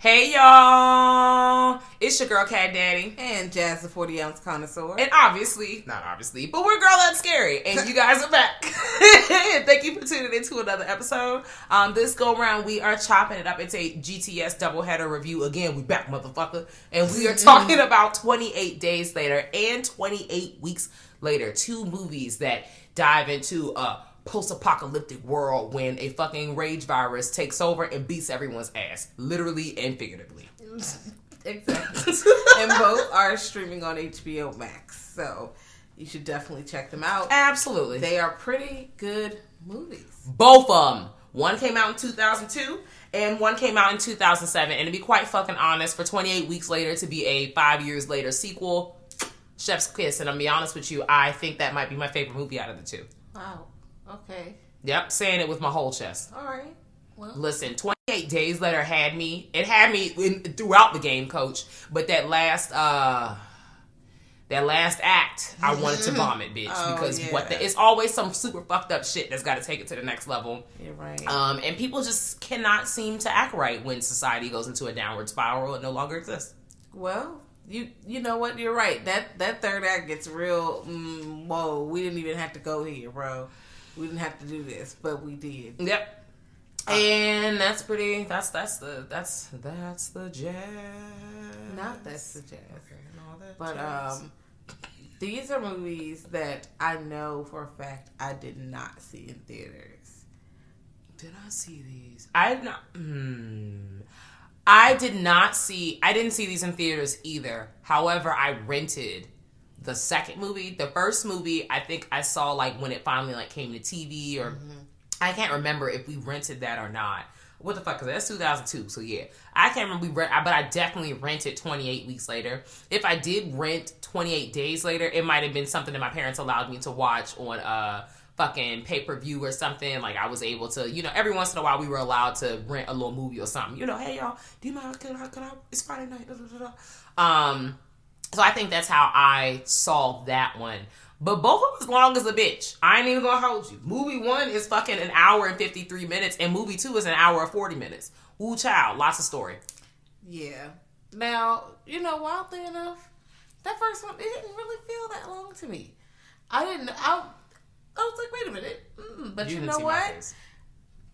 Hey y'all! It's your girl Cat Daddy. And Jazz the 40 ounce connoisseur. And obviously, not obviously, but we're Girl That's Scary. And you guys are back. Thank you for tuning into another episode. Um, this go around, we are chopping it up. It's a GTS doubleheader review. Again, we back, motherfucker. And we are talking about 28 days later and 28 weeks later. Two movies that dive into a post-apocalyptic world when a fucking rage virus takes over and beats everyone's ass, literally and figuratively. exactly. and both are streaming on HBO Max. So you should definitely check them out. Absolutely. They are pretty good movies. Both of them. One came out in 2002 and one came out in 2007. And to be quite fucking honest, for 28 weeks later to be a five years later sequel, Chef's Kiss. And I'm be honest with you, I think that might be my favorite movie out of the two. Wow. Okay. Yep, saying it with my whole chest. All right. Well, Listen, 28 days later had me. It had me in, throughout the game, coach. But that last, uh, that last act, I wanted to vomit, bitch. Oh, because yeah. what the, it's always some super fucked up shit that's got to take it to the next level. you're right. Um, and people just cannot seem to act right when society goes into a downward spiral and no longer exists. well, you you know what? You're right. That that third act gets real. Mm, whoa, we didn't even have to go here, bro. We didn't have to do this, but we did. Yep. And that's pretty. That's that's the that's that's the jazz. Not that's the jazz. Okay, no, that's But jazz. um, these are movies that I know for a fact I did not see in theaters. Did I see these? I did not. Hmm. I did not see. I didn't see these in theaters either. However, I rented the second movie. The first movie, I think I saw like when it finally like came to TV, or I can't remember if we rented that or not. What the fuck is that? That's 2002. So yeah, I can't remember. We rent, but I definitely rented 28 weeks later. If I did rent 28 days later, it might have been something that my parents allowed me to watch on uh fucking pay per view or something. Like I was able to, you know, every once in a while we were allowed to rent a little movie or something. You know, hey y'all, do you mind? Can I? Can I? It's Friday night. Da, da, da, da. Um, so I think that's how I solved that one. But both of them as long as a bitch. I ain't even gonna hold you. Movie one is fucking an hour and 53 minutes, and movie two is an hour and 40 minutes. Ooh, child, lots of story. Yeah. Now, you know, wildly enough, that first one, it didn't really feel that long to me. I didn't, I, I was like, wait a minute. Mm, but you, didn't know what?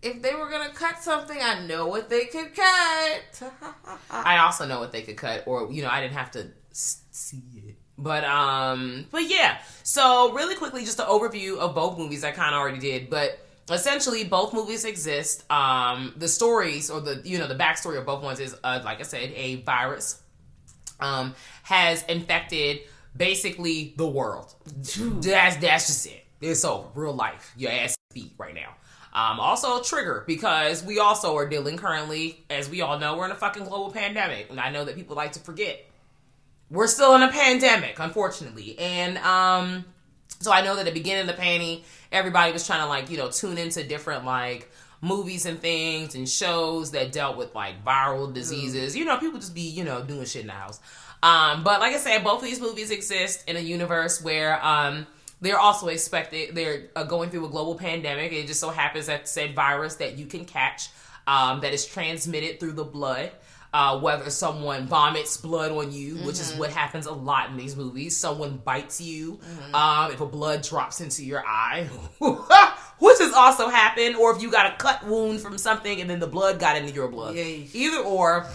If they were to cut something, I know what they could cut. I also know what they could cut, or you know, I didn't have to s- see it. But um, but yeah. So really quickly, just an overview of both movies. I kind of already did, but essentially, both movies exist. Um, the stories or the you know the backstory of both ones is uh, like I said, a virus um has infected basically the world. That's that's just it. It's over. Real life. Your ass beat right now. Um, also trigger because we also are dealing currently, as we all know, we're in a fucking global pandemic, and I know that people like to forget. We're still in a pandemic, unfortunately, and um, So I know that at the beginning of the panty, everybody was trying to like, you know, tune into different like movies and things and shows that dealt with like viral diseases. You know, people just be, you know, doing shit in the house. Um, but like I said, both of these movies exist in a universe where um, they're also expected, they're uh, going through a global pandemic. It just so happens that said virus that you can catch um, that is transmitted through the blood. Uh, whether someone vomits blood on you, which is what happens a lot in these movies, someone bites you, um, if a blood drops into your eye, which has also happened, or if you got a cut wound from something and then the blood got into your blood. Yay. Either or,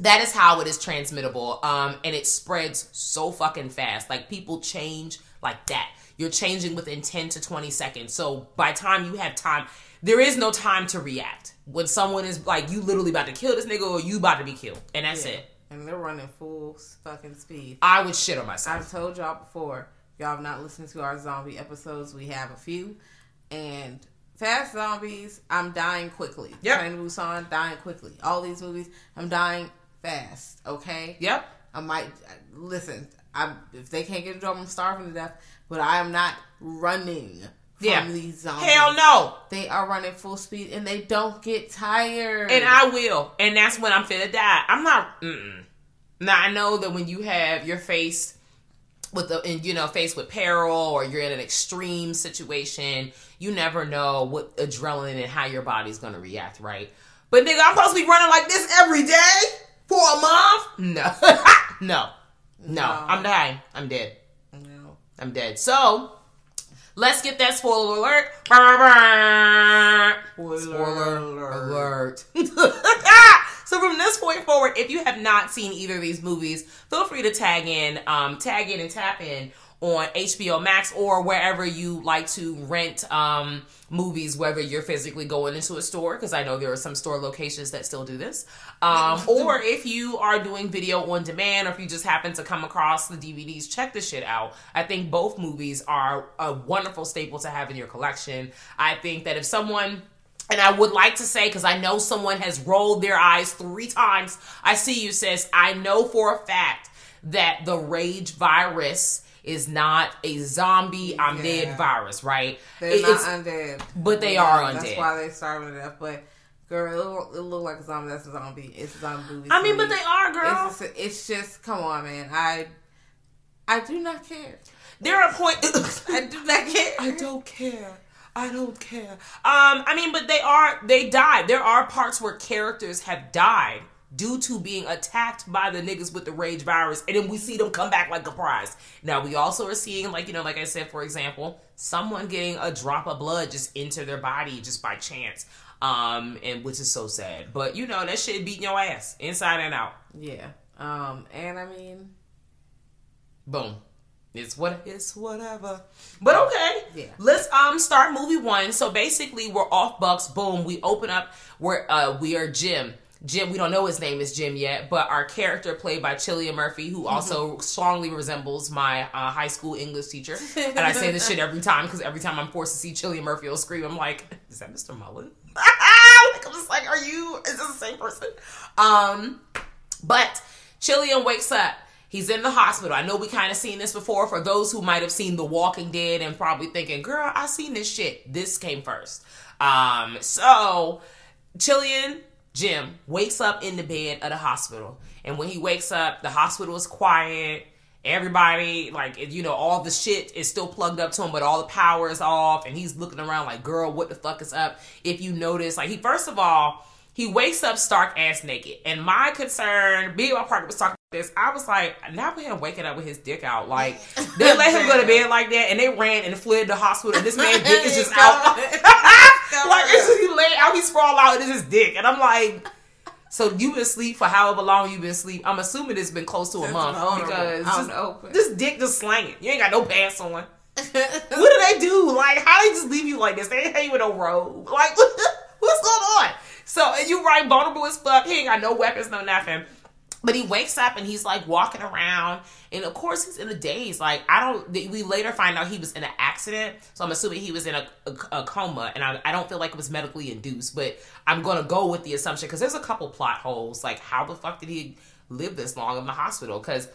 that is how it is transmittable um and it spreads so fucking fast. Like people change like that. You're changing within 10 to 20 seconds. So by time you have time there is no time to react when someone is like you literally about to kill this nigga or you about to be killed and that's it And they're running full fucking speed. i would shit on myself I've told y'all before, y'all have not listened to our zombie episodes. We have a few. And Fast Zombies, I'm dying quickly. Yep. Train to Busan, dying quickly. All these movies, I'm dying fast, okay? yep I might, listen, I if they can't get a job, I'm starving to death. But I am not running yeah these zombies. hell no They are running full speed and they don't get tired. and I will, and that's when I'm finna die. I'm not. Mm-mm. Now I know that when you have your face with the, and, you know, faced with peril or you're in an extreme situation, you never know what adrenaline and how your body's gonna react, right? But nigga, I'm supposed to be running like this every day for a month? No, no, no. I'm dying. I'm dead. No. I'm dead. So let's get that spoiler alert. Spoiler alert. so from this point forward, if you have not seen either of these movies, feel free to tag in, um, tag in and tap in on HBO Max or wherever you like to rent um, movies, whether you're physically going into a store, because I know there are some store locations that still do this, um, or if you are doing video on demand, or if you just happen to come across the DVDs, check this shit out. I think both movies are a wonderful staple to have in your collection. I think that if someone and I would like to say, because I know someone has rolled their eyes three times. I see you, sis. I know for a fact that the rage virus is not a zombie undead Yeah. virus, right? They're It- not undead. but they are undead. That's why they're starving to death. But girl, it look, it look like a zombie. That's a zombie. It's a zombie movie. I mean, but they are, girl. It's just, it's just come on, man. I I do not care. there are points. I do not care. I don't care. I don't care. Um, I mean, but they are they died. There are parts where characters have died due to being attacked by the niggas with the rage virus, and then we see them come back like a prize. Now we also are seeing, like you know, like I said, for example, someone getting a drop of blood just into their body just by chance. Um, and which is so sad. But you know, that shit beating your ass inside and out. Yeah. Um. And I mean, Boom. It's what it's whatever. But okay. Yeah. Let's um start movie one. So basically we're off bucks. Boom. We open up we're uh we are Jim. Jim, we don't know his name is Jim yet, but our character played by Chillian Murphy, who also strongly resembles my uh, high school English teacher. And I say this shit every time because every time I'm forced to see Chillian Murphy on screen, I'm like, is that Mr. Mullen? like, I'm just like, are you, is this the same person? Um, but Chillian wakes up. He's in the hospital. I know we kind of seen this before. For those who might have seen The Walking Dead and probably thinking, "Girl, I seen this shit." This came first. Um, so Chillian Jim wakes up in the bed of the hospital, and when he wakes up, the hospital is quiet. Everybody, like, you know, all the shit is still plugged up to him, but all the power is off, and he's looking around like, girl, what the fuck is up? If you notice, like, he, first of all, he wakes up stark ass naked. And my concern, me and my partner was talking about this, I was like, now with him waking up with his dick out, like, they let him go to bed like that, and they ran and fled the hospital, and this man dick is just out. like, it's just, he lay out, he sprawl out, and it's his dick. And I'm like, so you been asleep for however long you been asleep. I'm assuming it's been close to a month vulnerable, because just- open. this dick just slanging. You ain't got no pants on. What do they do? Like, how they just leave you like this? They ain't you with no robe. Like, what's going on? So, and you right, vulnerable as fuck. He ain't got no weapons, no nothing. But he wakes up and he's like walking around, and of course he's in a daze. Like I don't. We later find out he was in an accident, so I'm assuming he was in a, a, a coma, and I, I don't feel like it was medically induced. But I'm gonna go with the assumption because there's a couple plot holes. Like how the fuck did he live this long in the hospital? Because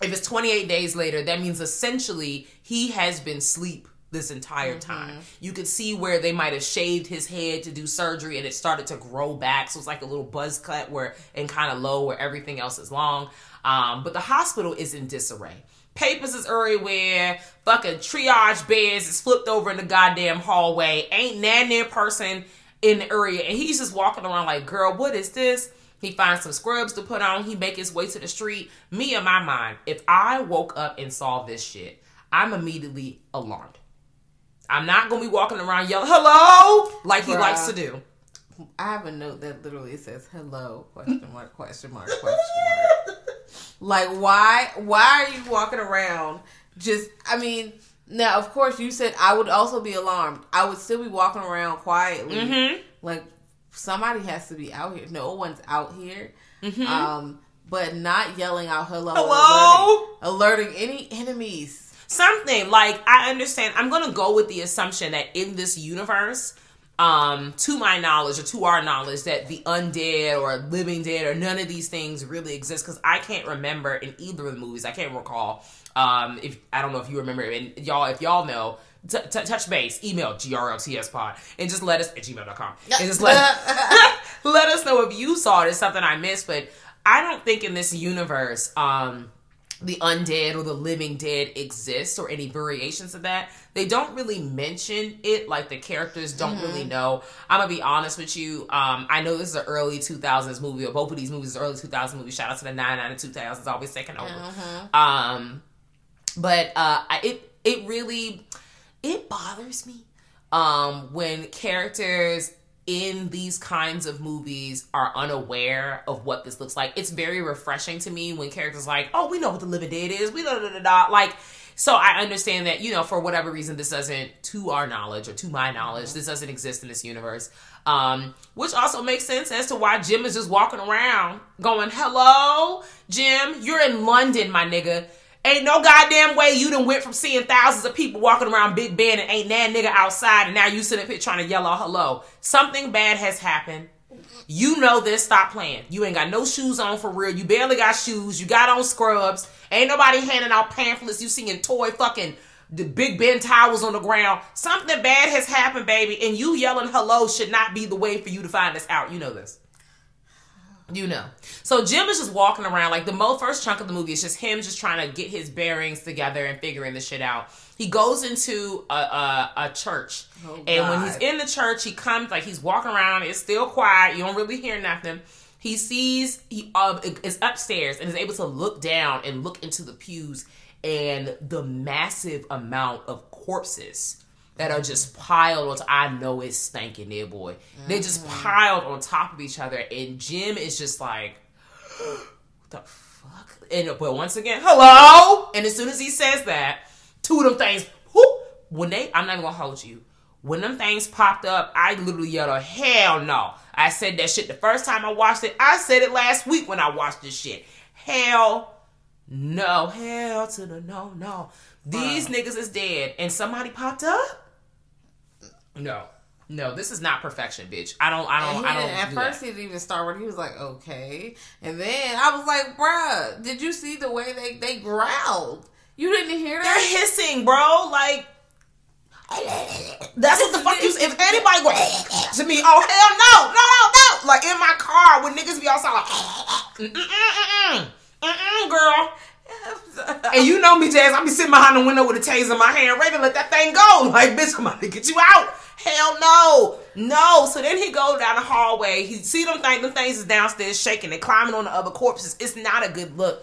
if it's 28 days later, that means essentially he has been asleep this entire time. You could see where they might have shaved his head to do surgery and it started to grow back. So it's like a little buzz cut where and kind of low where everything else is long. Um, but the hospital is in disarray. Papers is everywhere. Fucking triage beds is flipped over in the goddamn hallway. Ain't nan near person in the area. And he's just walking around like, girl, what is this? He finds some scrubs to put on. He make his way to the street. Me in my mind, if I woke up and saw this shit, I'm immediately alarmed. I'm not gonna be walking around yelling "hello" like he Bruh. likes to do. I have a note that literally says "hello?" question mark question mark question mark. like why why are you walking around just? I mean, now of course you said I would also be alarmed. I would still be walking around quietly. Mm-hmm. Like somebody has to be out here. No one's out here. Mm-hmm. Um, but not yelling out "hello," Hello? alerting, alerting any enemies. Something. Like i understand. I'm gonna go with the assumption that in this universe um to my knowledge or to our knowledge that the undead or living dead or none of these things really exist. Because i can't remember in either of the movies. I can't recall um if i don't know if you remember and y'all if y'all know t- t- touch base email grltspod and just let us at gmail.com and just let let us know if you saw it. It's something i missed but i don't think in this universe um the undead or the living dead exists or any variations of that. They don't really mention it, like the characters don't really know. I'm gonna be honest with you. Um, I know this is an early 2000s movie, or both of these movies are early 2000s movie. Shout out to the 99 and 2000s, always taking over. Um, but uh, it it really it bothers me um, when characters in these kinds of movies are unaware of what this looks like. It's very refreshing to me when characters like, oh, we know what the living dead is. We know da da da. Like, so I understand that you know for whatever reason this doesn't, to our knowledge or to my knowledge, this doesn't exist in this universe. Um, which also makes sense as to why Jim is just walking around going, "Hello, Jim, you're in London, my nigga." Ain't no goddamn way you done went from seeing thousands of people walking around Big Ben and ain't that nigga outside and now you sitting up here trying to yell out hello. Something bad has happened. You know this. Stop playing. You ain't got no shoes on for real. You barely got shoes. You got on scrubs. Ain't nobody handing out pamphlets. You seeing toy fucking the Big Ben towels on the ground. Something bad has happened, baby. And you yelling hello should not be the way for you to find this out. You know this. You know. So Jim is just walking around like the mo first chunk of the movie is just him just trying to get his bearings together and figuring the shit out. He goes into a a, a church, and when he's in the church, he comes like he's walking around. It's still quiet. You don't really hear nothing. He sees he um is upstairs and is able to look down and look into the pews and the massive amount of corpses that are just piled on. I know it's stinking there, boy. They just piled on top of each other, and Jim is just like, "What the fuck?" And uh, but once again, hello. And as soon as he says that, two of them things, whoop, when they, I'm not even gonna hold you. When them things popped up, I literally yelled, "Hell no!" I said that shit the first time I watched it. I said it last week when I watched this shit. Hell no, hell to the no, no. These niggas is dead, and somebody popped up. No, no, this is not perfection, bitch. I don't, I don't, I don't. at do first, that. he didn't even start when He was like, "Okay," and then I was like, "Bruh, did you see the way they they growled? You didn't hear that? they're hissing, bro. Like that's what the fuck you. If anybody go to me, oh hell no, no, no, no. Like in my car when niggas be outside, like mm mm mm mm mm, girl. And you know me, Jazz. I be sitting behind the window with a taser in my hand, ready to let that thing go. Like, bitch, I'm about to get you out. Hell no, no. So then he go down the hallway. He see them things. Them things is downstairs shaking. They climbing on the other corpses. It's not a good look.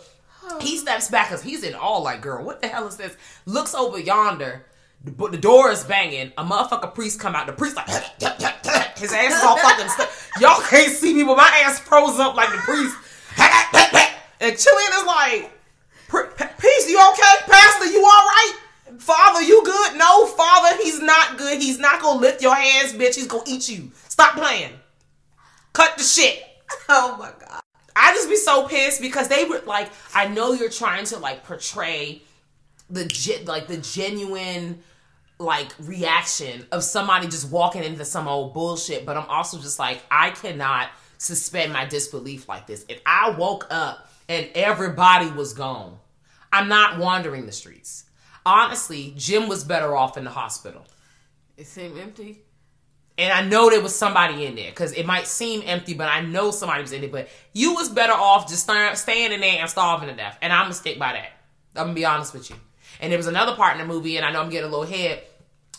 He steps back because he's in awe. Like, girl, what the hell is this? Looks over yonder. The, the door is banging. A motherfucker priest come out. The priest like his ass is all fucking. St- Y'all can't see me, but my ass froze up like the priest. And Chillian is like, "Pri- Peace, you okay? Pastor, you all right? Father, you good? No, Father, he's not good. He's not gonna lift your hands, bitch. He's gonna eat you. Stop playing. Cut the shit. oh my god!" I just be so pissed because they were like, I know you're trying to like portray the ge- like the genuine like reaction of somebody just walking into some old bullshit, but I'm also just like, I cannot suspend my disbelief like this. If I woke up and everybody was gone, I'm not wandering the streets. Honestly, Jim was better off in the hospital. It seemed empty. And I know there was somebody in there because it might seem empty, but I know somebody was in it. But you was better off just staying in there and starving to death. And I'm gonna stick by that. I'm gonna be honest with you. And there was another part in the movie, and I know I'm getting a little head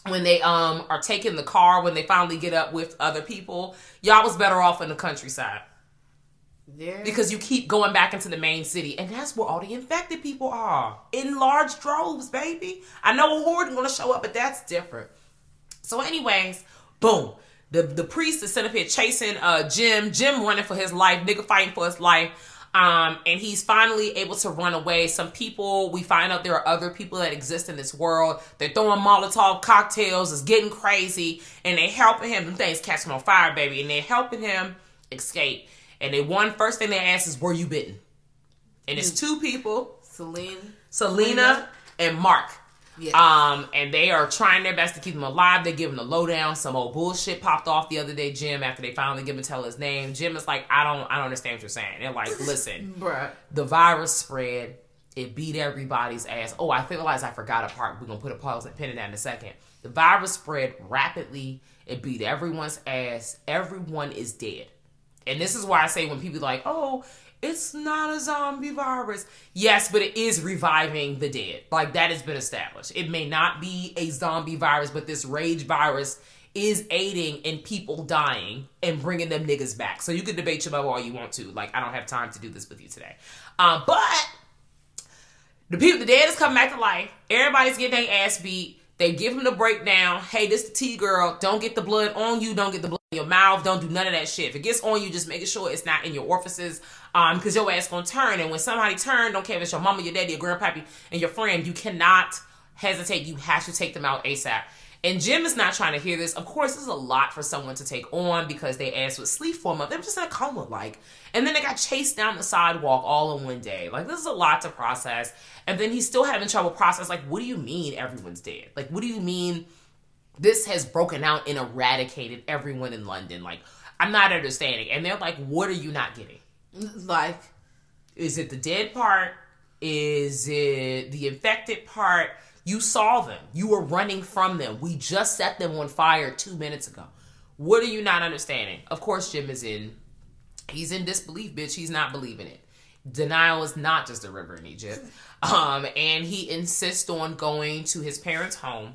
when they um are taking the car when they finally get up with other people. Y'all was better off in the countryside. Yeah. Because you keep going back into the main city, and that's where all the infected people are in large droves, baby. I know a horde gonna show up, but that's different. So, anyways, boom. The the priest is sitting up here chasing uh Jim, Jim running for his life, nigga fighting for his life. Um, and he's finally able to run away. Some people, we find out there are other people that exist in this world. They're throwing Molotov cocktails, it's getting crazy, and they're helping him. Them things catching on fire, baby, and they're helping him escape. And they one first thing they ask is, "Were you bitten?" And it's two people, Celine, Selena and Mark. Yes. Um, and they are trying their best to keep him alive. They give him the lowdown. Some old bullshit popped off the other day, Jim, after they finally give him tell his name. Jim is like, I don't I don't understand what you're saying. They're like, listen, Bruh. the virus spread. It beat everybody's ass. Oh, I realized I forgot a part. We're gonna put a pause and pin it down in a second. The virus spread rapidly. It beat everyone's ass. Everyone is dead. And this is why I say when people like, oh, it's not a zombie virus. Yes, but it is reviving the dead. Like that has been established. It may not be a zombie virus, but this rage virus is aiding in people dying and bringing them niggas back. So you can debate your all you want to. Like I don't have time to do this with you today. Um, but the people, the dead is coming back to life. Everybody's getting their ass beat. They give him the breakdown. Hey, this the T girl. Don't get the blood on you. Don't get the blood in your mouth. Don't do none of that shit. If it gets on you, just making sure it's not in your orifices. Um, because your ass gonna turn. And when somebody turn, don't care if it's your mama, your daddy, your grandpappy, and your friend, you cannot hesitate. You have to take them out ASAP. And Jim is not trying to hear this. Of course, this is a lot for someone to take on because they asked what sleep for a month. They were just in a coma, like. And then they got chased down the sidewalk all in one day. Like, this is a lot to process. And then he's still having trouble process. Like, what do you mean everyone's dead? Like, what do you mean this has broken out and eradicated everyone in London? Like, I'm not understanding. And they're like, what are you not getting? Like, Is it the dead part? Is it the infected part? You saw them. You were running from them. We just set them on fire two minutes ago. What are you not understanding? Of course, Jim is in. He's in disbelief, bitch. He's not believing it. Denial is not just a river in Egypt. Um, and he insists on going to his parents' home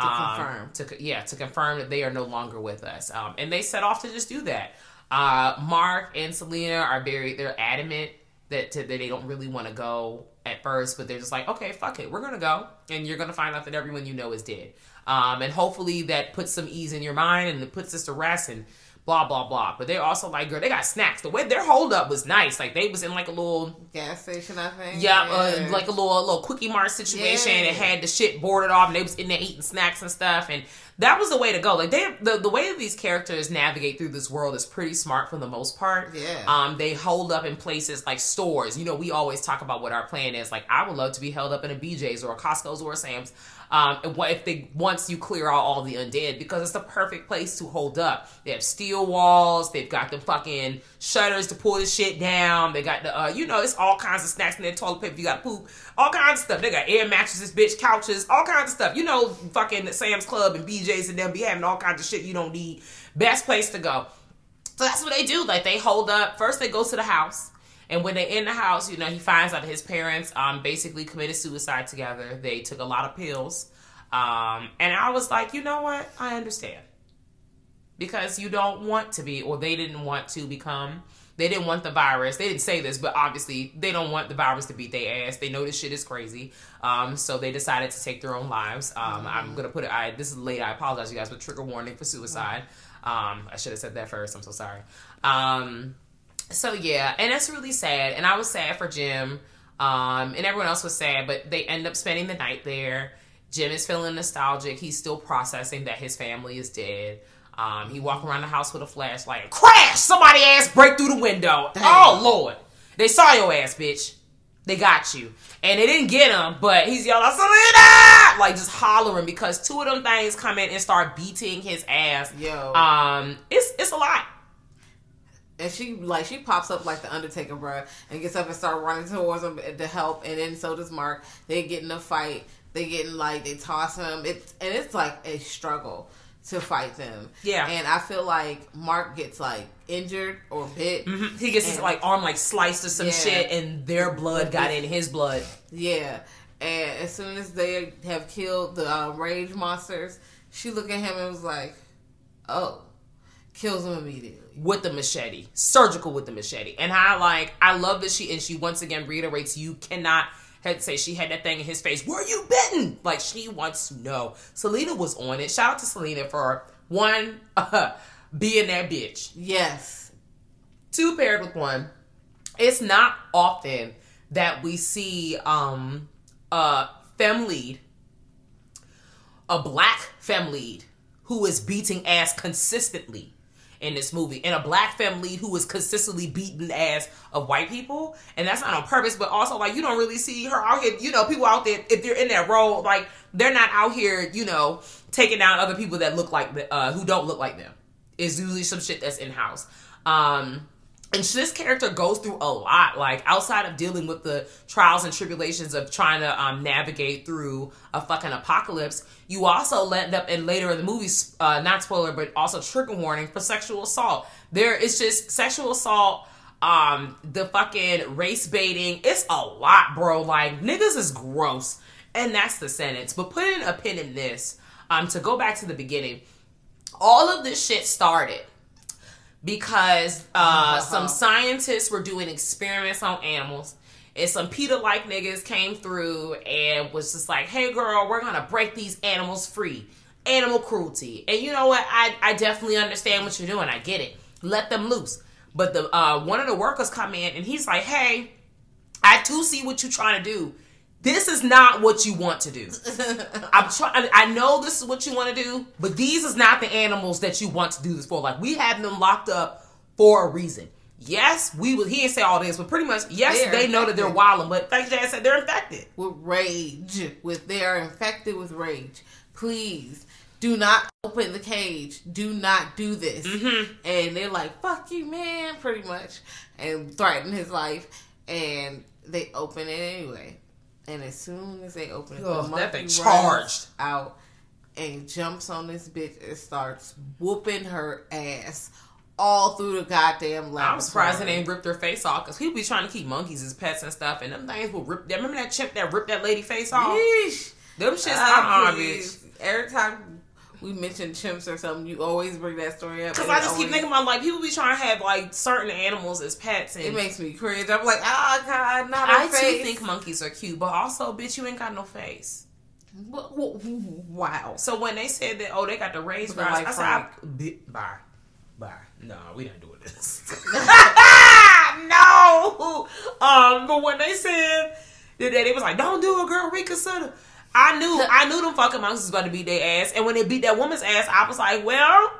to um, confirm. to yeah to confirm that they are no longer with us um, and they set off to just do that uh, mark and selena are very they're adamant that, to, that they don't really want to go at first but they're just like okay fuck it we're gonna go. And you're gonna find out that everyone you know is dead. Um, and hopefully that puts some ease in your mind and it puts us to rest and blah blah blah. But they're also like girl they got snacks. The way their hold up was nice. Like they was in like a little gas station, I think. yeah, uh, like a little a little quickie mart situation. Yeah. It had the shit boarded off, and they was in there eating snacks and stuff, and that was the way to go. Like they, the the way that these characters navigate through this world is pretty smart for the most part. Yeah. Um, they hold up in places like stores. You know, we always talk about what our plan is. Like, I would love to be held up in a BJ's or a Costco's or a Sam's. Um, and what if they once you clear out all the undead because it's the perfect place to hold up. They have steel walls. They've got the fucking shutters to pull the shit down. They got the uh, you know, it's all kinds of snacks in their toilet paper. You got poop, all kinds of stuff. They got air mattresses, bitch, couches, all kinds of stuff. You know, fucking Sam's Club and BJ's and them be having all kinds of shit you don't need. Best place to go. So that's what they do. Like they hold up. First, they go to the house, and when they're in the house, you know, he finds out his parents um basically committed suicide together. They took a lot of pills, um, and I was like, you know what? I understand because you don't want to be, or they didn't want to become. They didn't want the virus. They didn't say this, but obviously they don't want the virus to beat their ass. They know this shit is crazy, um, so they decided to take their own lives. Um, I'm gonna put it. I this is late. I apologize, you guys, but trigger warning for suicide. Um, I should have said that first. I'm so sorry. Um, so yeah, and that's really sad. And I was sad for Jim, um, and everyone else was sad. But they end up spending the night there. Jim is feeling nostalgic. He's still processing that his family is dead. Um, he walked around the house with a flashlight crash! Somebody ass break through the window. Oh lord, they saw your ass, bitch. They got you, and they didn't get him. But he's yelling, Selena! Like just hollering because two of them things come in and start beating his ass. Yo. um, it's it's a lot. And she like she pops up like the Undertaker, bro, and gets up and start running towards him to help, and then so does Mark. They get in a fight. They get in like they toss him. It's and it's like a struggle to fight them. Yeah. and I feel like Mark gets like injured or bit. Mhm. He gets his like arm like sliced or some Yeah. shit, and their blood got in his blood. Yeah, and as soon as they have killed the uh, rage monsters, she looked at him and was like, "Oh," kills him immediately. with the machete, surgical with the machete. And I like, I love that she and she once again reiterates, you cannot had say she had that thing in his face. Were you bitten? Like she wants to know. Selena was on it. Shout out to Selena for one uh, being that bitch. Yes, Two paired with one. It's not often that we see um a fem lead, a black fem lead who is beating ass consistently in this movie, in a black family who is consistently beaten ass of white people, and that's not on purpose, but also like you don't really see her out here. You know, people out there if they're in that role, like they're not out here, you know, taking down other people that look like uh, who don't look like them. it's usually some shit that's in house. Um, and this character goes through a lot like outside of dealing with the trials and tribulations of trying to um, navigate through a fucking apocalypse you also end up in later in the movie uh, not spoiler but also trigger warning for sexual assault. There is just sexual assault um the fucking race baiting it's a lot bro. Like niggas is gross. And that's the sentence. But putting a pin in this um to go back to the beginning all of this shit started because uh, some scientists were doing experiments on animals and some PETA like niggas came through and was just like, hey girl, we're gonna break these animals free. Animal cruelty. And you know what? I, I definitely understand what you're doing. I get it. Let them loose. But the uh, one of the workers come in and he's like, hey, I too see what you're trying to do. This is not what you want to do. I'm trying. I know this is what you want to do, but these is not the animals that you want to do this for. Like we have them locked up for a reason. Yes, we will. He didn't say all this, but pretty much, yes, They're they know that they're wilding. But like Dad said, they're infected. with rage, with they are infected with rage. Please do not open the cage. Do not do this. Mm-hmm. And they're like, "Fuck you, man," pretty much, and threaten his life. And they open it anyway. And as soon as they open it, Ugh, the that thing runs charged. out and jumps on this bitch and starts whooping her ass all through the goddamn laboratory. I'm surprised they ain't ripped her face off because people be trying to keep monkeys as pets and stuff, and them things will rip. Remember that chimp that ripped that lady face off? Yeesh. Them shits Ah, not bitch. Every time we mention chimps or something, you always bring that story up. Because I just keep thinking about like people be trying to have like certain animals as pets, and It makes me cringe. I'm like, oh god, not I face. too think monkeys are cute, but also, bitch, you ain't got no face. Wow. So when they said that, oh, they got the raised brows, like I said, Frank. I, bi- bye, bye. No, we don't doing this. no. Um, but when they said that, they was like, don't do it, girl, reconsider. I knew, I knew them fucking monkeys was gonna beat their ass, and when they beat that woman's ass, I was like, well,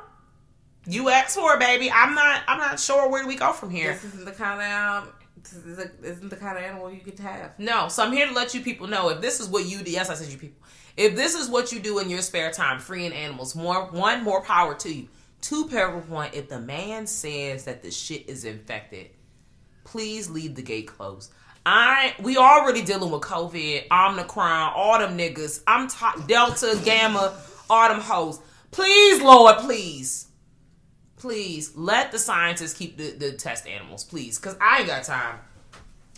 you asked for it, baby. I'm not, I'm not sure where do we go from here. This isn't the kind of um, this isn't, isn't the kind of animal you get to have. No, so I'm here to let you people know if this is what you do. Yes, I said you people. If this is what you do in your spare time, freeing animals, more one more power to you. Two paragraph one. If the man says that the shit is infected, please leave the gate closed. I we already dealing with COVID, Omicron, all them niggas. I'm t- Delta, Gamma, all them hoes. Please, Lord, please, please let the scientists keep the, the test animals, please, because I ain't got time.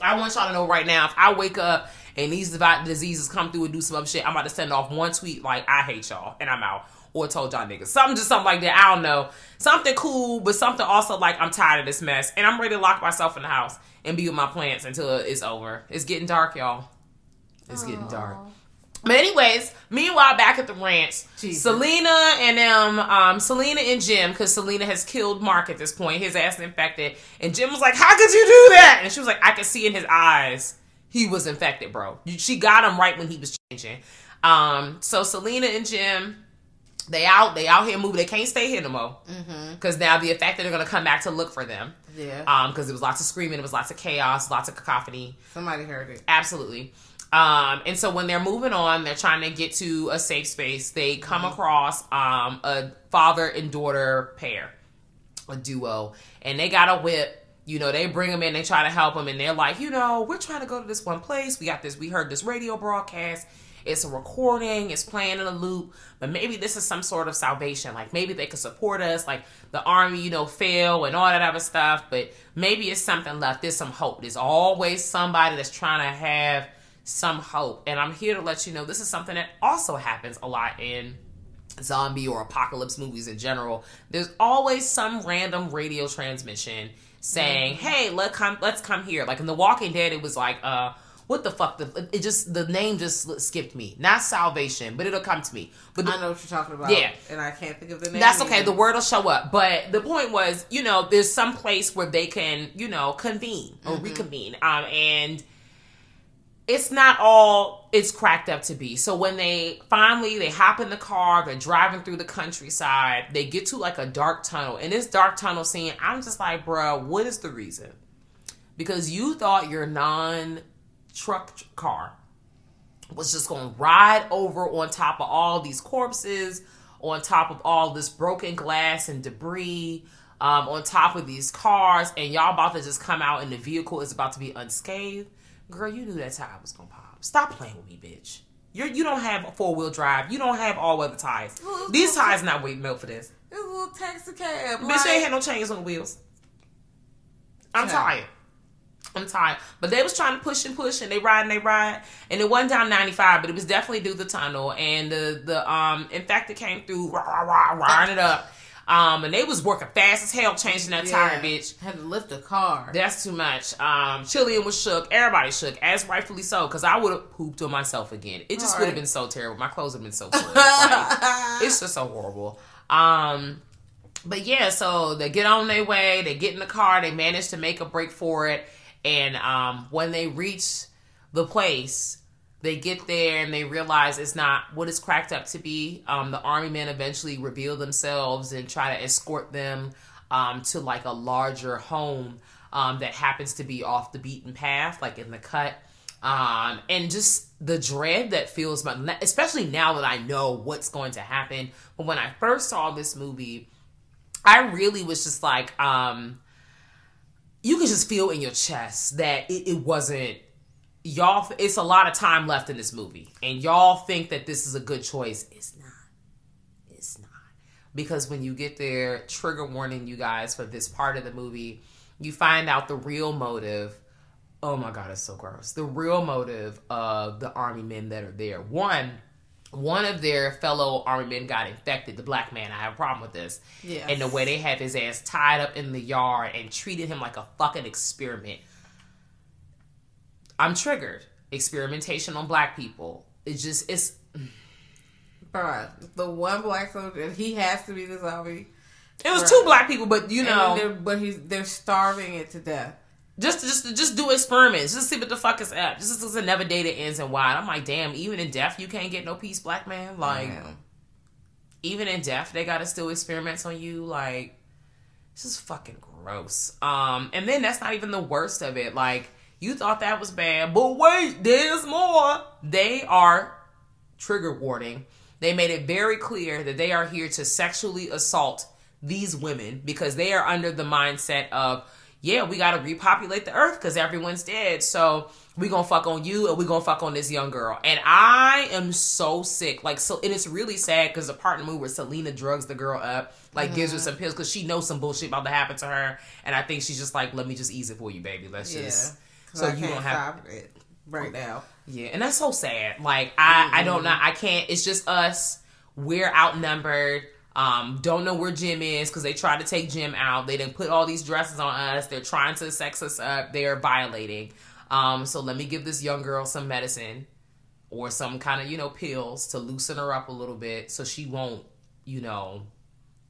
I want y'all to know right now, if I wake up and these diseases come through and do some other shit, I'm about to send off one tweet like, I hate y'all, and I'm out. Or told y'all niggas. Something just something like that. I don't know. Something cool, but something also like I'm tired of this mess. And I'm ready to lock myself in the house and be with my plants until it's over. It's getting dark, y'all. It's getting dark. But anyways, meanwhile, back at the ranch, Jesus. Selena and them, um, Selena and Jim, because Selena has killed Mark at this point. His ass infected, and Jim was like, "How could you do that?" And she was like, "I could see in his eyes he was infected, bro. She got him right when he was changing." Um, so Selena and Jim, they out, they out here moving. They can't stay here no more because now the fact that they're gonna come back to look for them. Yeah. Um, because there was lots of screaming, it was lots of chaos, lots of cacophony. Somebody heard it. Absolutely. Um, and so when they're moving on, they're trying to get to a safe space. They come across um, a father and daughter pair. a duo, and they got a whip. You know, they bring them in, they try to help them, and they're like, you know, we're trying to go to this one place. We got this, we heard this radio broadcast. It's a recording, it's playing in a loop, but maybe this is some sort of salvation. Like maybe they could support us, like the army, you know, fail and all that other stuff, but maybe it's something left. There's some hope. There's always somebody that's trying to have some hope. And I'm here to let you know this is something that also happens a lot in zombie or apocalypse movies in general. There's always some random radio transmission saying, mm-hmm. "Hey, let come let's come here." Like in The Walking Dead, it was like, uh what the fuck? The, it just the name just skipped me. Not salvation, but it'll come to me. But the, I know what you're talking about. Yeah, and I can't think of the name. That's okay. Either. The word will show up. But the point was, you know, there's some place where they can, you know, convene or mm-hmm. reconvene. Um, and it's not all it's cracked up to be. So when they finally they hop in the car, they're driving through the countryside. They get to like a dark tunnel. and this dark tunnel scene, I'm just like, bro, what is the reason? Because you thought your non truck car was just going to ride over on top of all these corpses, on top of all this broken glass and debris, um, on top of these cars, and y'all about to just come out and the vehicle is about to be unscathed. Girl, you knew that tire was gonna pop. Stop playing with me, bitch. You're, you don't have a four wheel drive. You don't have all weather tires. These tires not waiting up for this. It's a little taxi cab. Bitch, like... ain't had no chains on the wheels. I'm tired. I'm tired. But they was trying to push and push and they ride and they ride. And it wasn't down 95, but it was definitely through the tunnel. And the, the um in fact it came through rah, rah, rah, it up. Um, and they was working fast as hell changing that yeah. tire, bitch. Had to lift a car. That's too much. Um, Chilean was shook. Everybody shook, as rightfully so, because I would have pooped on myself again. It just right. would have been so terrible. My clothes have been so like, it's just so horrible. Um, but yeah, so they get on their way. They get in the car. They manage to make a break for it and um, when they reach the place, they get there and they realize it's not what it's cracked up to be. Um, the army men eventually reveal themselves and try to escort them um, to like a larger home um, that happens to be off the beaten path, like in the cut. Um, and just the dread that feels, especially now that I know what's going to happen. But when I first saw this movie, I really was just like, um, you can just feel in your chest that it, it wasn't y'all it's a lot of time left in this movie. And y'all think that this is a good choice. It's not. It's not. Because when you get there trigger warning you guys for this part of the movie you find out the real motive. Oh my god it's so gross. The real motive of the army men that are there. One one of their fellow army men got infected, the black man. I have a problem with this. Yeah. And the way they have his ass tied up in the yard and treated him like a fucking experiment. I'm triggered. Experimentation on black people. It's just it's Bruh, the one black soldier, he has to be the zombie. It was Bruh. two black people, but you know, but he's they're starving it to death. Just, just, just do experiments. Just see what the fuck is up. Just as never data ends and why. I'm like, damn. Even in death, you can't get no peace, black man. Like, damn. even in death, they gotta still experiments on you. Like, this is fucking gross. Um, and then that's not even the worst of it. Like, you thought that was bad, but wait, there's more. They are trigger warning. They made it very clear that they are here to sexually assault these women because they are under the mindset of yeah, we got to repopulate the earth because everyone's dead. So we gonna fuck on you and we gonna fuck on this young girl. And I am so sick. Like so, and it's really sad because the part in the movie where Selena drugs the girl up, like mm-hmm. gives her some pills because she knows some bullshit about to happen to her, and I think she's just like, let me just ease it for you, baby. Let's yeah. just so I you don't have it right now. Yeah, and that's so sad. Like I, mm-hmm. I don't know. I can't. It's just us. We're outnumbered um, don't know where Jim is because they tried to take Jim out. They didn't put all these dresses on us. They're trying to sex us up. They're violating. Um, so let me give this young girl some medicine or some kind of, you know, pills to loosen her up a little bit so she won't, you know,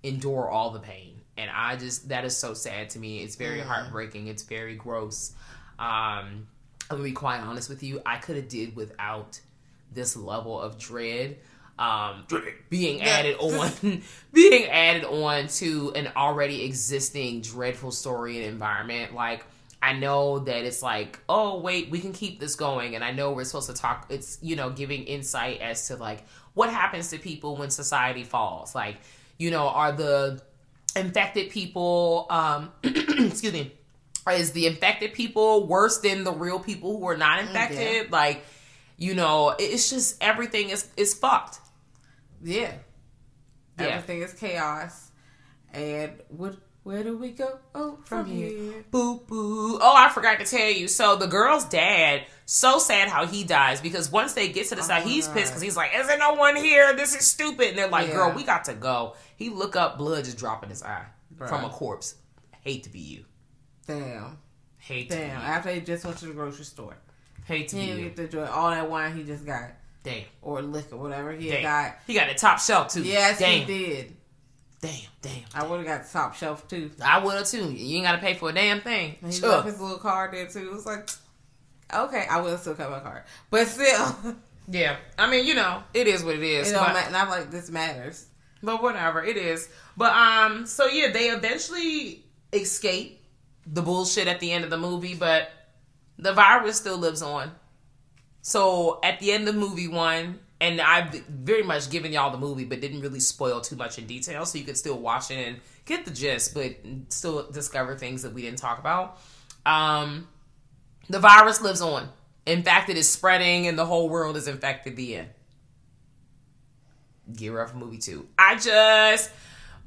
endure all the pain. And I just, that is so sad to me. It's very mm. heartbreaking. It's very gross. Um, I'm gonna be quite honest with you. I could have did without this level of dread um, being added on, being added on to an already existing dreadful story and environment. Like I know that it's like, oh wait, we can keep this going, and I know we're supposed to talk. It's you know giving insight as to like what happens to people when society falls. Like you know, are the infected people, um, excuse me, is the infected people worse than the real people who are not infected? Like, you know, it's just everything is is fucked. Yeah. Yeah. Everything is chaos. And what where do we go? Oh, from, here. Boo boo. Oh, I forgot to tell you. So the girl's dad, so sad how he dies because once they get to the side, he's oh, pissed because he's like, "Is there no one here? This is stupid." And they're like, Yeah. "Girl, we got to go." He look up, blood just dropping his eye from a corpse. Hate to be you. Damn. Hate to Damn. be you. After he just went to the grocery store. Hate to He be you. get to enjoy all that wine he just got. Damn. Or liquor, whatever he Damn. got. He got a top shelf too. Yes, damn. he did. Damn. Damn. I would have got the top shelf too. I would have too. You ain't got to pay for a damn thing. And he Sure. left his little card there too. It was like, okay, I will still cut my card, but still, Yeah. I mean, you know, it is what it is. it but-. And I'm like, this matters. But whatever, it is. But um, so yeah, they eventually escape the bullshit at the end of the movie, but the virus still lives on. So at the end of movie one, and I've very much given y'all the movie, but didn't really spoil too much in detail, so you could still watch it and get the gist, but still discover things that we didn't talk about. Um, the virus lives on. In fact, it is spreading, and the whole world is infected. The end. Gear up for movie two. I just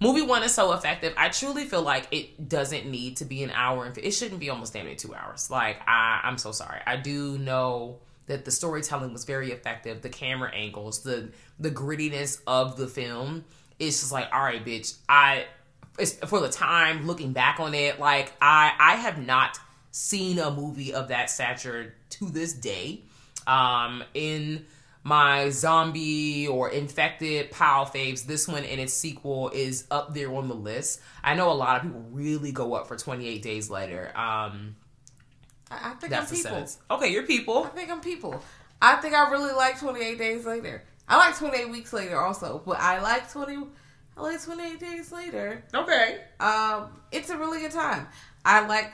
movie one is so effective. I truly feel like it doesn't need to be an hour and it shouldn't be almost damn near two hours. Like I, I'm so sorry. I do know that the storytelling was very effective. The camera angles, the the grittiness of the film. It's just like, all right, bitch. I for the time looking back on it, like I I have not seen a movie of that stature to this day. Um, in my zombie or infected pile faves, this one and its sequel is up there on the list. I know a lot of people really go up for 28 Days Later. Um, I, I think that's I'm people. Okay, you're people. I think I'm people. I think I really like 28 Days Later. I like 28 Weeks Later also, but I like 20. I like 28 Days Later. Okay. Um, it's a really good time. I like.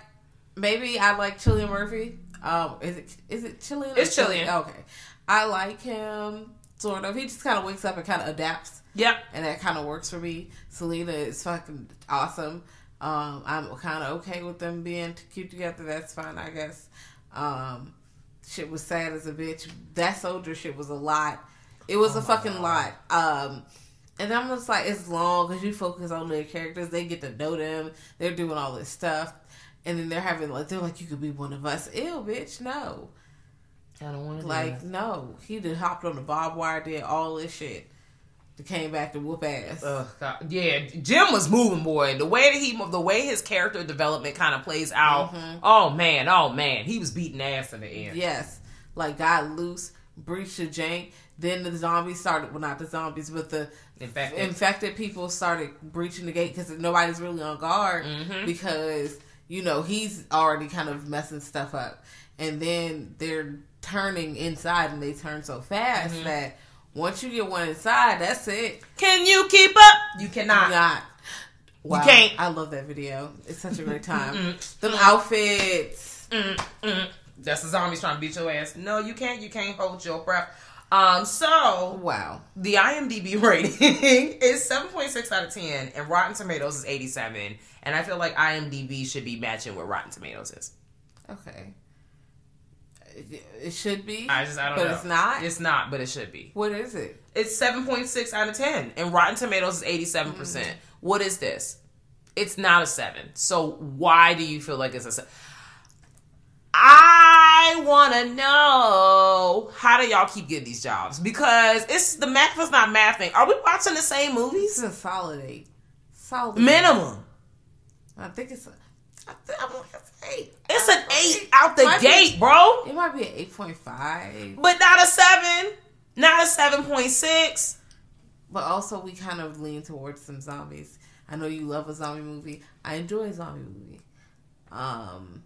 Maybe I like Cillian Murphy. Um, is it is it Cillian? It's Cillian. Okay, I like him sort of. He just kind of wakes up and kind of adapts, Yep. and that kind of works for me. Selena is fucking awesome. Um, I'm kind of okay with them being cute together. That's fine, I guess. Um, shit was sad as a bitch. That soldier shit was a lot. It was a fucking lot. Um, and I'm just like, it's long because you focus on their characters. They get to know them. They're doing all this stuff, and then they're having like, they're like, you could be one of us. Ew, bitch, no. I don't want to Like, no. He did hopped on the barbed wire, did all this shit. Came back to whoop ass. Yeah, Jim was moving, boy. The way that he, the way his character development kind of plays out. Oh man, oh man, he was beating ass in the end. Yes, like got loose, breached the jank. Then the zombies started. Well, not the zombies, but the Infected. infected people started breaching the gate because nobody's really on guard Mm-hmm. because you know he's already kind of messing stuff up, and then they're turning inside and they turn so fast Mm-hmm. that once you get one inside, that's it. Can you keep up? You cannot. Not. Wow. You can't. I love that video. It's such a great time. Them outfits. That's the zombies trying to beat your ass. No, you can't. You can't hold your breath. Um, so Wow. the IMDb rating is 7.6 out of 10, and Rotten Tomatoes is 87. And I feel like IMDb should be matching what Rotten Tomatoes is. Okay. It- should be. I just, I don't but know. But it's not. It's not, but it should be. what is it? It's 7.6 out of 10, and Rotten Tomatoes is 87%. Mm. What is this? It's not a 7. So why do you feel like it's a 7? I want to know how do y'all keep getting these jobs? Because it's the math is not mathing. Are we watching the same movies? a solid eight. Solid eight. Minimum. I think it's. A, I think I'm it's eight. It's an 8 out the Might be- gate, bro. It might be an eight point five, But not a 7. Not a 7.6. but also we kind of lean towards some zombies. I know you love a zombie movie. I enjoy a zombie movie. Um,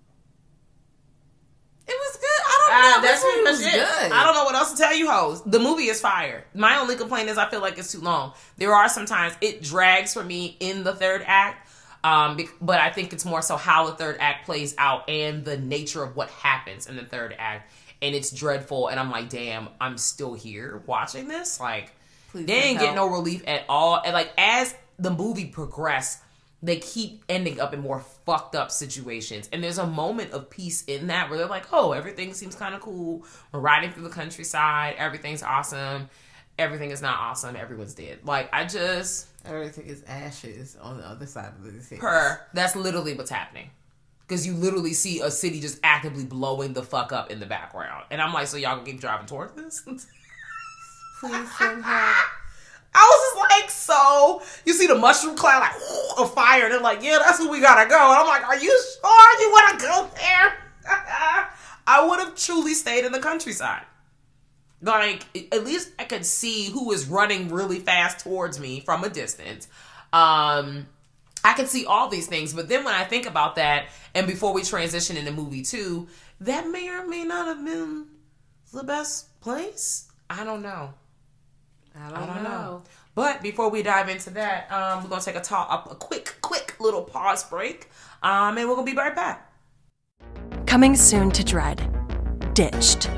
it was good. I don't Uh, know. that's pretty much it. good. I don't know what else to tell you, hoes. The movie is fire. My only complaint is I feel like it's too long. There are sometimes it drags for me in the third act, um, but I think it's more so how the third act plays out and the nature of what happens in the third act. And it's dreadful, and I'm like, damn, I'm still here watching this. Like, Please they ain't send get no relief at all. And like as the movie progressed, they keep ending up in more fucked up situations. And there's a moment of peace in that where they're like, oh, everything seems kind of cool. We're riding through the countryside. Everything's awesome. Everything is not awesome. Everyone's dead. Like, I just. Everything is ashes on the other side of the city. Per. That's literally what's happening. Because you literally see a city just actively blowing the fuck up in the background. And I'm like, so y'all gonna keep driving towards this? Please send help. I was just like, so you see the mushroom cloud like a fire, and they're like, yeah, that's where we gotta go. And I'm like, are you sure you want to go there? I would have truly stayed in the countryside. Like at least I could see who is running really fast towards me from a distance. Um, I could see all these things, but then when I think about that, and before we transition into movie two, that may or may not have been the best place. I don't know. I don't, I don't know. know. But before we dive into that, um, we're gonna take a talk, a quick, quick little pause break, um, and we're gonna be right back. Coming soon to Dread. Ditched.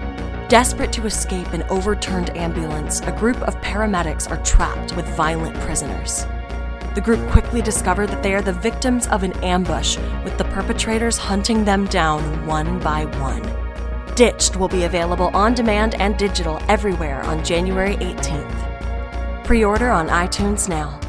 Desperate to escape an overturned ambulance, a group of paramedics are trapped with violent prisoners. The group quickly discover that they are the victims of an ambush, with the perpetrators hunting them down one by one. Ditched will be available on demand and digital everywhere on January 18th. Pre order on iTunes now.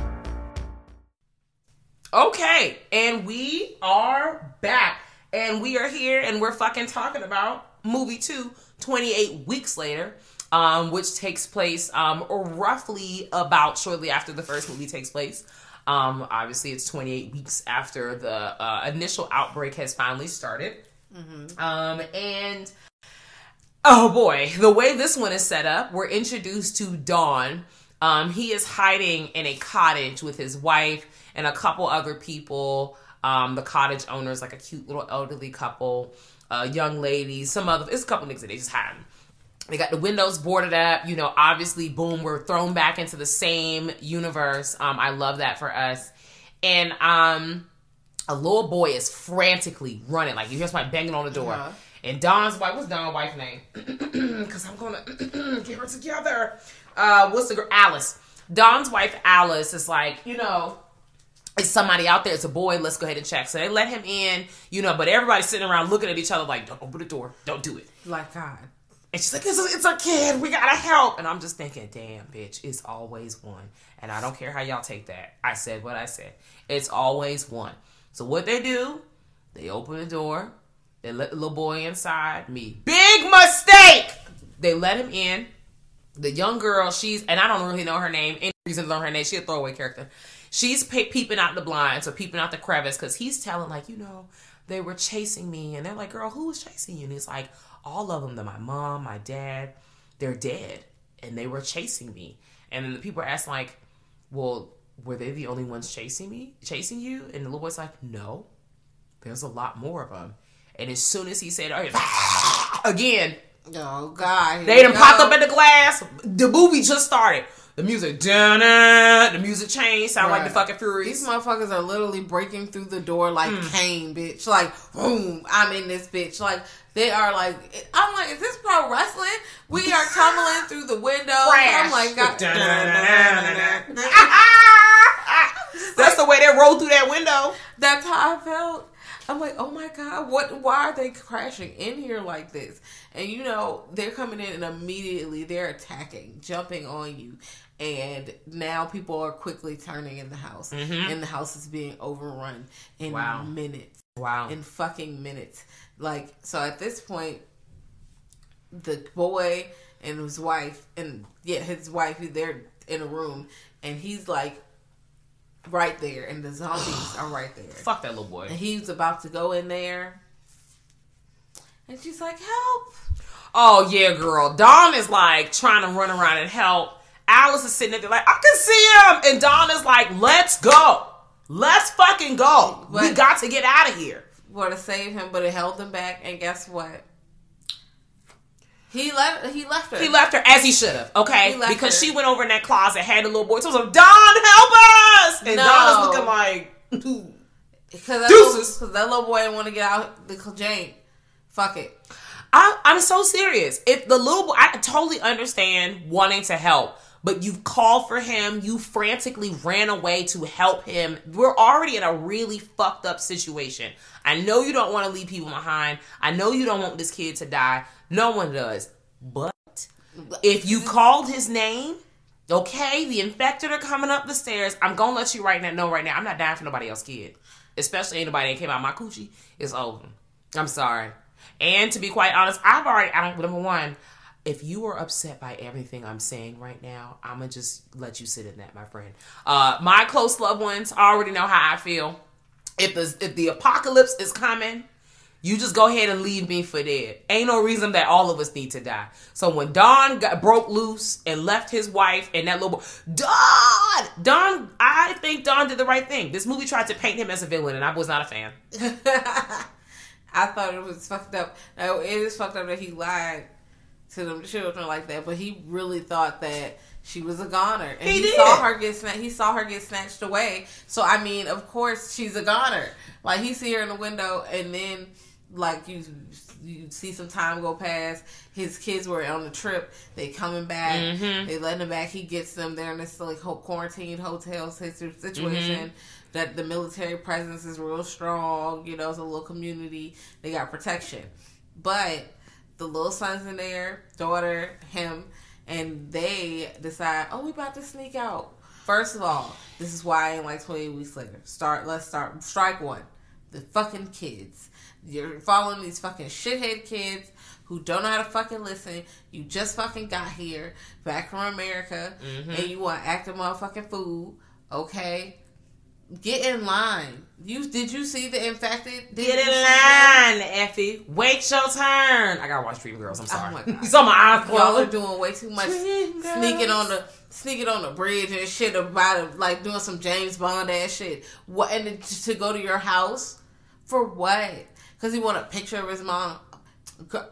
Okay, and we are back, and we are here, and we're fucking talking about movie two, 28 weeks later, um, which takes place um, roughly about shortly after the first movie takes place. Um, obviously, it's 28 weeks after the uh, initial outbreak has finally started. Um, and oh boy, the way this one is set up, we're introduced to Don. Um, he is hiding in a cottage with his wife and a couple other people. Um, the cottage owner is like a cute little elderly couple, uh, young ladies, some other, it's a couple niggas that they just hiding. They got the windows boarded up. You know, obviously, boom, we're thrown back into the same universe. Um, I love that for us. And um, a little boy is frantically running. Like, you hear somebody banging on the door. Uh-huh. And Don's wife, what's Don's wife's name? Because I'm going to get her together. Uh, what's the girl? Alice. Don's wife, Alice, is like, you know, it's somebody out there. It's a boy. Let's go ahead and check. So they let him in, you know, but everybody's sitting around looking at each other like, don't open the door. Don't do it. Like God. And she's like, it's a, it's a kid. We gotta help. And I'm just thinking, damn, bitch, it's always one. And I don't care how y'all take that. I said what I said. It's always one. So what they do, they open the door. They let the little boy inside. Me. Big mistake! They let him in. The young girl, she's, and I don't really know her name. Any reason to learn her name. She's a throwaway character. She's pe- peeping out the blinds or peeping out the crevice because he's telling, like, you know, they were chasing me. And they're like, girl, who was chasing you? And he's like, all of them. They're my mom, my dad. They're dead. And they were chasing me. And then the people are asking, like, well, were they the only ones chasing me, chasing you? And the little boy's like, no, there's a lot more of them. And as soon as he said, oh, again, Oh God. they done popped up in the glass. The movie just started. The music, dun the music changed, sound like the fucking Furies. These motherfuckers are literally breaking through the door like Hmm. Kane, bitch. Like, boom, I'm in this bitch. Like, they are like, I'm like, is this pro wrestling? We are tumbling through the window. I'm like, God, That's the way they rolled through that window. That's how I felt. I'm like, oh my god, what? Why are they crashing in here like this? And you know, they're coming in and immediately they're attacking, jumping on you, and now people are quickly turning in the house, mm-hmm. and the house is being overrun in Wow. minutes, Wow. in fucking minutes. Like, so at this point, the boy and his wife, and yeah, his wife, they're in a room, and he's like right there, and the zombies are right there. Fuck that little boy. And he's about to go in there. And she's like, help. Oh yeah, girl. Don is like trying to run around and help. Alice is sitting there like, I can see him. And Don is like, let's go. Let's fucking go. we got to get out of here. For to save him, but it held him back. And guess what? He left. He left her. He left her as he should have, okay? Because her. she went over in that closet, had a little boy. So it was like, Don, help us! And No. Don is looking like, because that, Deuces. little- that little boy didn't want to get out the Jane. Fuck it. I, I'm so serious. If the little boy, I totally understand wanting to help, but you've called for him. You frantically ran away to help him. We're already in a really fucked up situation. I know you don't want to leave people behind. I know you don't want this kid to die. No one does. But if you called his name, okay, the infected are coming up the stairs. I'm gonna let you right now know right now. I'm not dying for nobody else kid. Especially anybody that came out my coochie. It's over. I'm sorry. And to be quite honest, I've already I don't number one, if you are upset by everything I'm saying right now, I'm gonna just let you sit in that, my friend. Uh, my close loved ones already know how I feel. If the if the apocalypse is coming, you just go ahead and leave me for dead. Ain't no reason that all of us need to die. So when Don got broke loose and left his wife and that little boy, Don, Don, I think Don did the right thing. This movie tried to paint him as a villain, and I was not a fan. I thought it was fucked up. Now, it is fucked up that he lied to them children like that, but he really thought that she was a goner, and He he, saw her get sna- he saw her get snatched away. So I mean, of course, she's a goner. Like he see her in the window, and then like you you see some time go past. His kids were on the trip. They coming back. Mm-hmm. They letting him back. He gets them. They're in this like whole quarantine hotel situation. Mm-hmm. That the military presence is real strong. You know, it's a little community. They got protection, but the little son's in there, daughter, him, and they decide, oh, we about to sneak out. First of all, this is why I ain't like 28 weeks later. Start, let's start. Strike one. The fucking kids. You're following these fucking shithead kids who don't know how to fucking listen. You just fucking got here, back from America, mm-hmm. and you want to act a motherfucking fool, okay? Get in line. You did you see the infected? Did Get in line, Effie. Wait your turn. I gotta watch Dream Girls. I'm oh sorry. Oh my God. you saw my eyes Y'all are doing way too much Dream girls. sneaking on the sneaking on the bridge and shit about it, like doing some James Bond ass shit. What and to go to your house for what? Because he want a picture of his mom. Girl,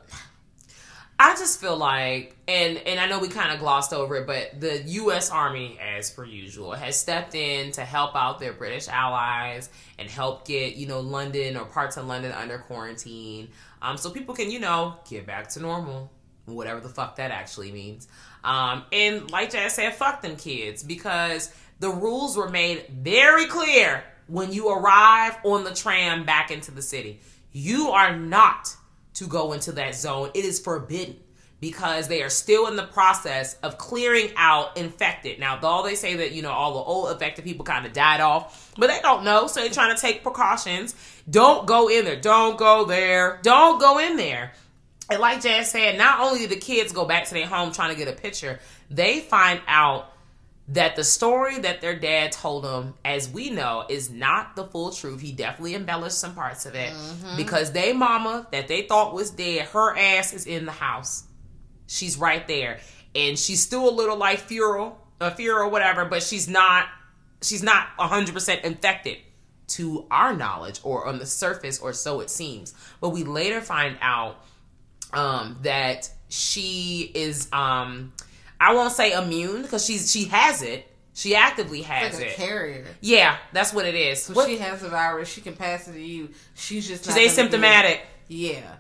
I just feel like, and and I know we kind of glossed over it, but the U.S. Army, as per usual, has stepped in to help out their British allies and help get you know London or parts of London under quarantine, um, so people can you know get back to normal, whatever the fuck that actually means. Um, and like Jazz said, fuck them kids because the rules were made very clear when you arrive on the tram back into the city. You are not to go into that zone. It is forbidden because they are still in the process of clearing out infected. Now, though they say that, you know, all the old infected people kind of died off, but they don't know, so they're trying to take precautions. Don't go in there. Don't go there. Don't go in there. And like Jazz said, not only did the kids go back to their home trying to get a picture, they find out that the story that their dad told them, as we know, is not the full truth. He definitely embellished some parts of it because they mama that they thought was dead, her ass is in the house. She's right there, and she's still a little like feral, a feral, whatever, but she's not. She's not hundred percent infected to our knowledge or on the surface, or so it seems. But we later find out um, that she is um, I won't say immune because she's she has it. She actively has like a it. carrier. Yeah, that's what it is. So What- she has the virus. She can pass it to you. She's just she's not asymptomatic. Yeah,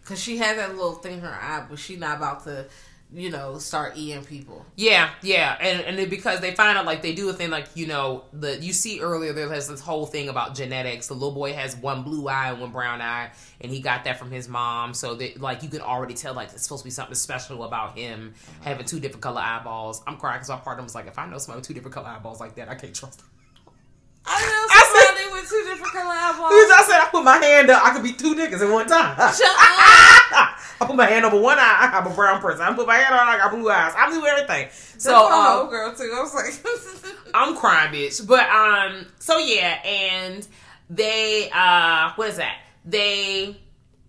because she has that little thing in her eye, but she's not about to, you know, start eating people. Yeah, yeah, and and it- because they find out like they do a thing like you know the you see earlier there has this whole thing about genetics. The little boy has one blue eye and one brown eye, and he got that from his mom. So that like you can already tell like it's supposed to be something special about him having two different color eyeballs. I'm crying because my partner was like, if I know somebody with two different color eyeballs like that, I can't trust them. I know I said- somebody with two different color eyeballs. I said I put my hand up, I could be two niggas at one time. Shut up. I put my hand over one eye, I have a brown person. I put my hand on, I got blue eyes. I do everything. So That's um, girl too. I was like, I'm crying, bitch. But um, so yeah, and they uh, what is that? They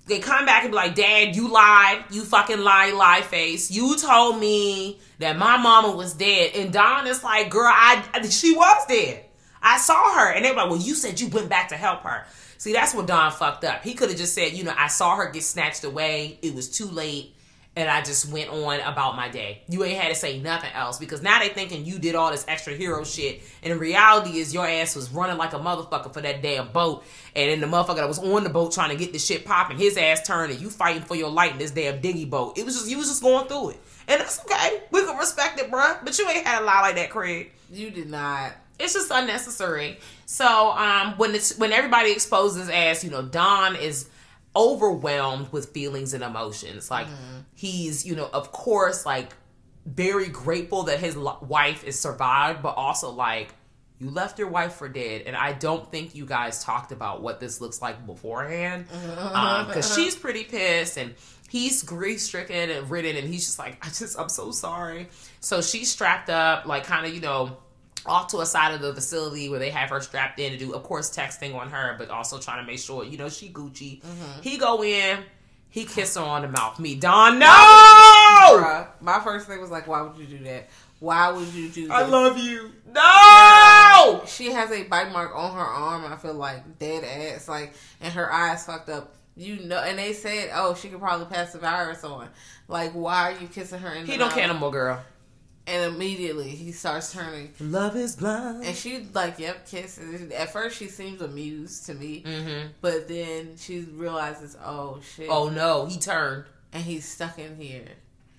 they come back and be like, Dad, you lied. You fucking lie, lie face. You told me that my mama was dead, and Don is like, girl, I she was dead. I saw her, and they're like, well, you said you went back to help her. See, that's what Don fucked up. He could have just said, you know, I saw her get snatched away. It was too late and I just went on about my day. You ain't had to say nothing else because now they thinking you did all this extra hero shit, and the reality is your ass was running like a motherfucker for that damn boat, and then the motherfucker that was on the boat trying to get the shit popping, his ass turned, and you fighting for your life in this damn dinghy boat. It was just you was just going through it, And that's okay. We can respect it, bruh. But you ain't had a lie like that, Craig. You did not. It's just unnecessary. So um, when it's when everybody exposes as you know, Don is overwhelmed with feelings and emotions. Like mm-hmm. he's you know, of course, like very grateful that his li- wife is survived, but also like you left your wife for dead, and I don't think you guys talked about what this looks like beforehand, mm-hmm. um, because she's pretty pissed and. He's grief stricken and ridden, and he's just like, I just, I'm so sorry. So she's strapped up, like, kind of, you know, off to a side of the facility where they have her strapped in to do, of course, texting on her, but also trying to make sure, you know, she Gucci. Mm-hmm. He go in, he kiss her on the mouth. Me, Don, no! Bruh, my first thing was like, why would you do that? Why would you do that? I love you. No! She has a bite mark on her arm. I feel like dead ass, like, and her eyes fucked up. You know, and they said, oh, she could probably pass the virus on. Like, why are you kissing her in the He don't mouth? care no more, girl. And immediately he starts turning, Love is blind. and she like, yep, kiss. And At first, she seems amused to me, Mm-hmm. but then she realizes, oh shit, Oh no, he turned. and he's stuck in here.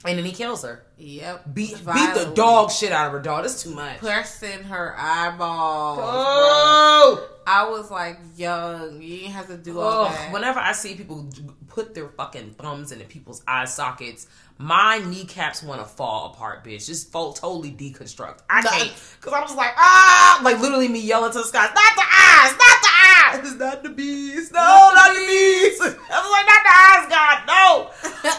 And then he kills her. Yep, Beat, beat the dog shit out of her dog. That's too much. pressing her eyeballs. bro. Oh! I was like young. You didn't have to do all Ugh, that. whenever I see people put their fucking thumbs into people's eye sockets, my kneecaps want to fall apart, bitch. Just fall, totally deconstruct. I can't because I was like, ah, like literally me yelling to the sky, not the eyes, not the eyes, it's not the bees, no, not, the bees. I was like, not the eyes, God, no.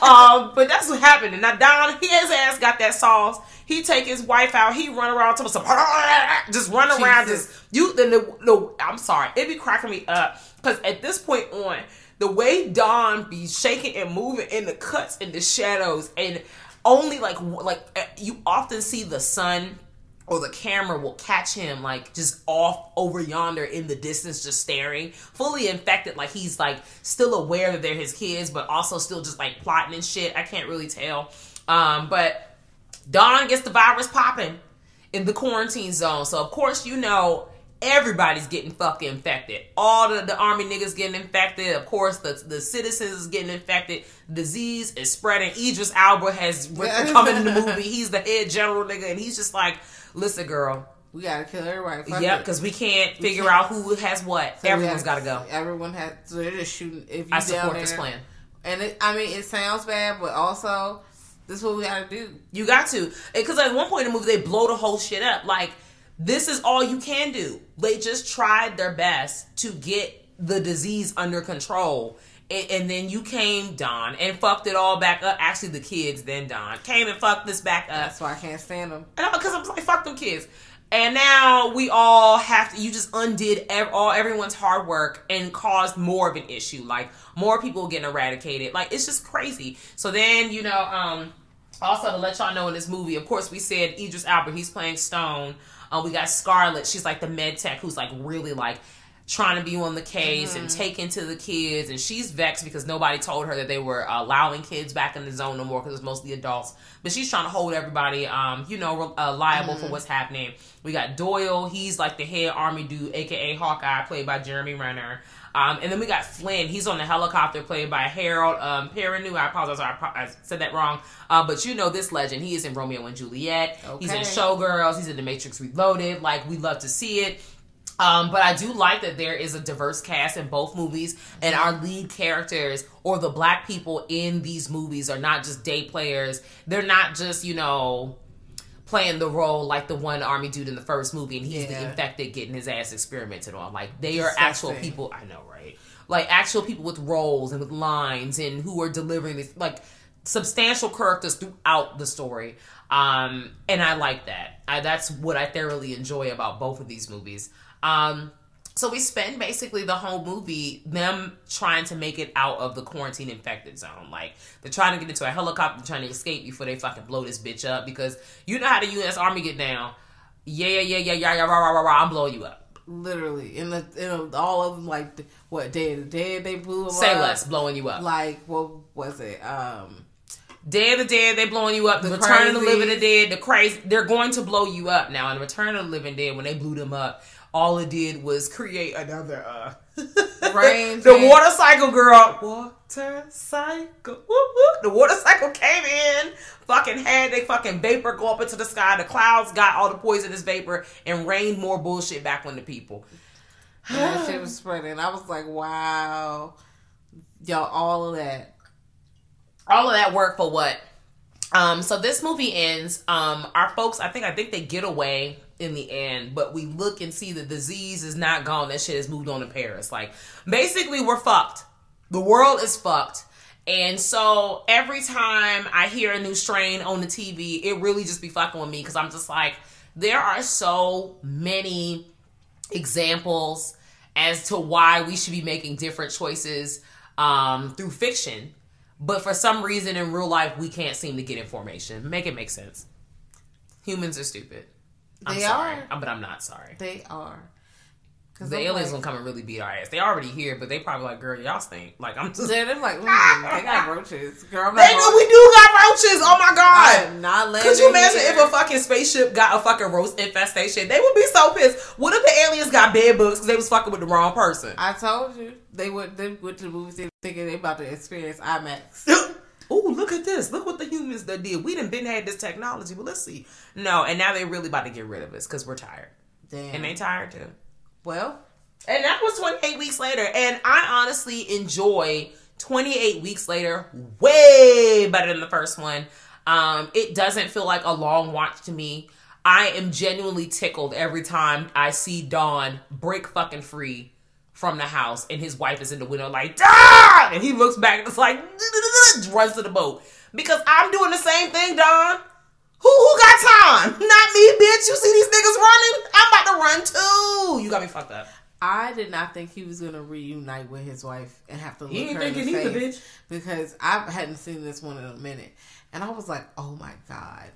um, but that's what happened. And now Don, his ass got that sauce. He take his wife out. He run around to some, just run around. Jesus. Just you. Then the, the I'm sorry, it be cracking me up because at this point on, the way Don be shaking and moving in the cuts and the shadows, and only like like uh, you often see the sun or the camera will catch him like just off over yonder in the distance just staring fully infected like he's like still aware that they're his kids but also still just like plotting and shit i can't really tell um but Don gets the virus popping in the quarantine zone. So of course you know everybody's getting fucking infected. All the, the army niggas getting infected. Of course the the citizens is getting infected. Disease is spreading. Idris Elba has come in the movie. He's the head general nigga, and he's just like, listen, girl. we gotta kill everybody. Fuck Yep, because we can't figure can't- out who has what. So we Everyone's have- got to go. Everyone has. So they're just shooting. If you I support there, this plan. And it, I mean, it sounds bad, but also this is what we gotta do. You got to. Because at one point in the movie, they blow the whole shit up. Like, this is all you can do. They just tried their best to get the disease under control. And, and then you came, Don, and fucked it all back up. Actually, the kids, then Don, came and fucked this back up. That's why I can't stand them. Because I'm like, fuck them kids. And now we all have to. You just undid ev- all everyone's hard work and caused more of an issue. Like more people getting eradicated. Like it's just crazy. So then you know, um, also to let y'all know in this movie, of course, we said Idris Albert. He's playing Stone. Uh, we got Scarlett. She's like the med tech who's like really like trying to be on the case and taking to the kids. And she's vexed because nobody told her that they were allowing kids back in the zone no more because it's mostly adults. But she's trying to hold everybody um you know uh, liable for what's happening. We got doyle. He's like the head army dude aka hawkeye played by jeremy renner um, and then we got Flynn. He's on the helicopter, played by Harold um, Perrineau. I apologize, I, pro- I said that wrong. Uh, but you know this legend. He is in Romeo and Juliet. He's in Showgirls. He's in The Matrix Reloaded. Like we love to see it. Um, but I do like that there is a diverse cast in both movies, and our lead characters or the black people in these movies are not just day players. They're not just you know playing the role like the one army dude in the first movie, and he's the infected getting his ass experimented on. Like they are actual people. I know, right? Like actual people with roles and with lines and who are delivering this like substantial characters throughout the story. Um, and I like that. I, that's what I thoroughly enjoy about both of these movies. Um, so we spend basically the whole movie them trying to make it out of the quarantine infected zone. Like they're trying to get into a helicopter, trying to escape before they fucking blow this bitch up. Because you know how the U.S. Army get down. Yeah, yeah, yeah, yeah, yeah, yeah, rah, rah, rah, rah, I'm blowing you up. Literally, and the, and all of them like what Day of the Dead they blew them Say up. less, blowing you up. Like what was it? Um, Day of the Dead, they blowing you up. The, Return of the Living. Dead, the crazy, they're going to blow you up now. In Return of the Living Dead, when they blew them up, all it did was create another uh Rain the water cycle girl. Water cycle. The water cycle came in. Fucking had they fucking vapor go up into the sky. The clouds got all the poisonous vapor and rained more bullshit back on the people. That shit was spreading. I was like, wow, y'all, all of that. all of that work for what? Um, so this movie ends. Um, our folks, I think, I think they get away in the end, but we look and see the disease is not gone. That shit has moved on to Paris. Like, basically, we're fucked. The world is fucked. And so every time I hear a new strain on the TV, it really just be fucking with me because I'm just like, there are so many examples as to why we should be making different choices um, through fiction. But for some reason in real life, we can't seem to get information. Make it make sense. Humans are stupid. I'm They sorry, are. Uh, but I'm not sorry. They are. Cause The I'm aliens like, gonna come and really beat our ass. They already here, but they probably like, girl, y'all stink. Like I'm just. They're, they're like, mm, they got roaches. Girl, They know we do got roaches. Oh my god. am not letting Could you imagine here. if a fucking spaceship got a fucking roast infestation? They would be so pissed. What if the aliens got bed bugs because they was fucking with the wrong person? I told you they went. They went to the movie theater thinking they about to experience IMAX. Ooh, look at this. Look what the humans that did. We done been had this technology, but let's see. No, and now they're really about to get rid of us because we're tired. Damn. And they tired too. well, And that was 28 weeks later. And I honestly enjoy 28 weeks later way better than the first one. Um, it doesn't feel like a long watch to me. I am genuinely tickled every time I see Don break fucking free from the house and his wife is in the window like, Don! And he looks back and it's like, runs to the boat. Because I'm doing the same thing, Don. Who who got time? Not me, bitch. You see these niggas running? I'm about to run too. You got me fucked up. I did not think he was gonna reunite with his wife and have to look ain't her in the thinking either, face bitch. because I hadn't seen this one in a minute, and I was like, oh my god.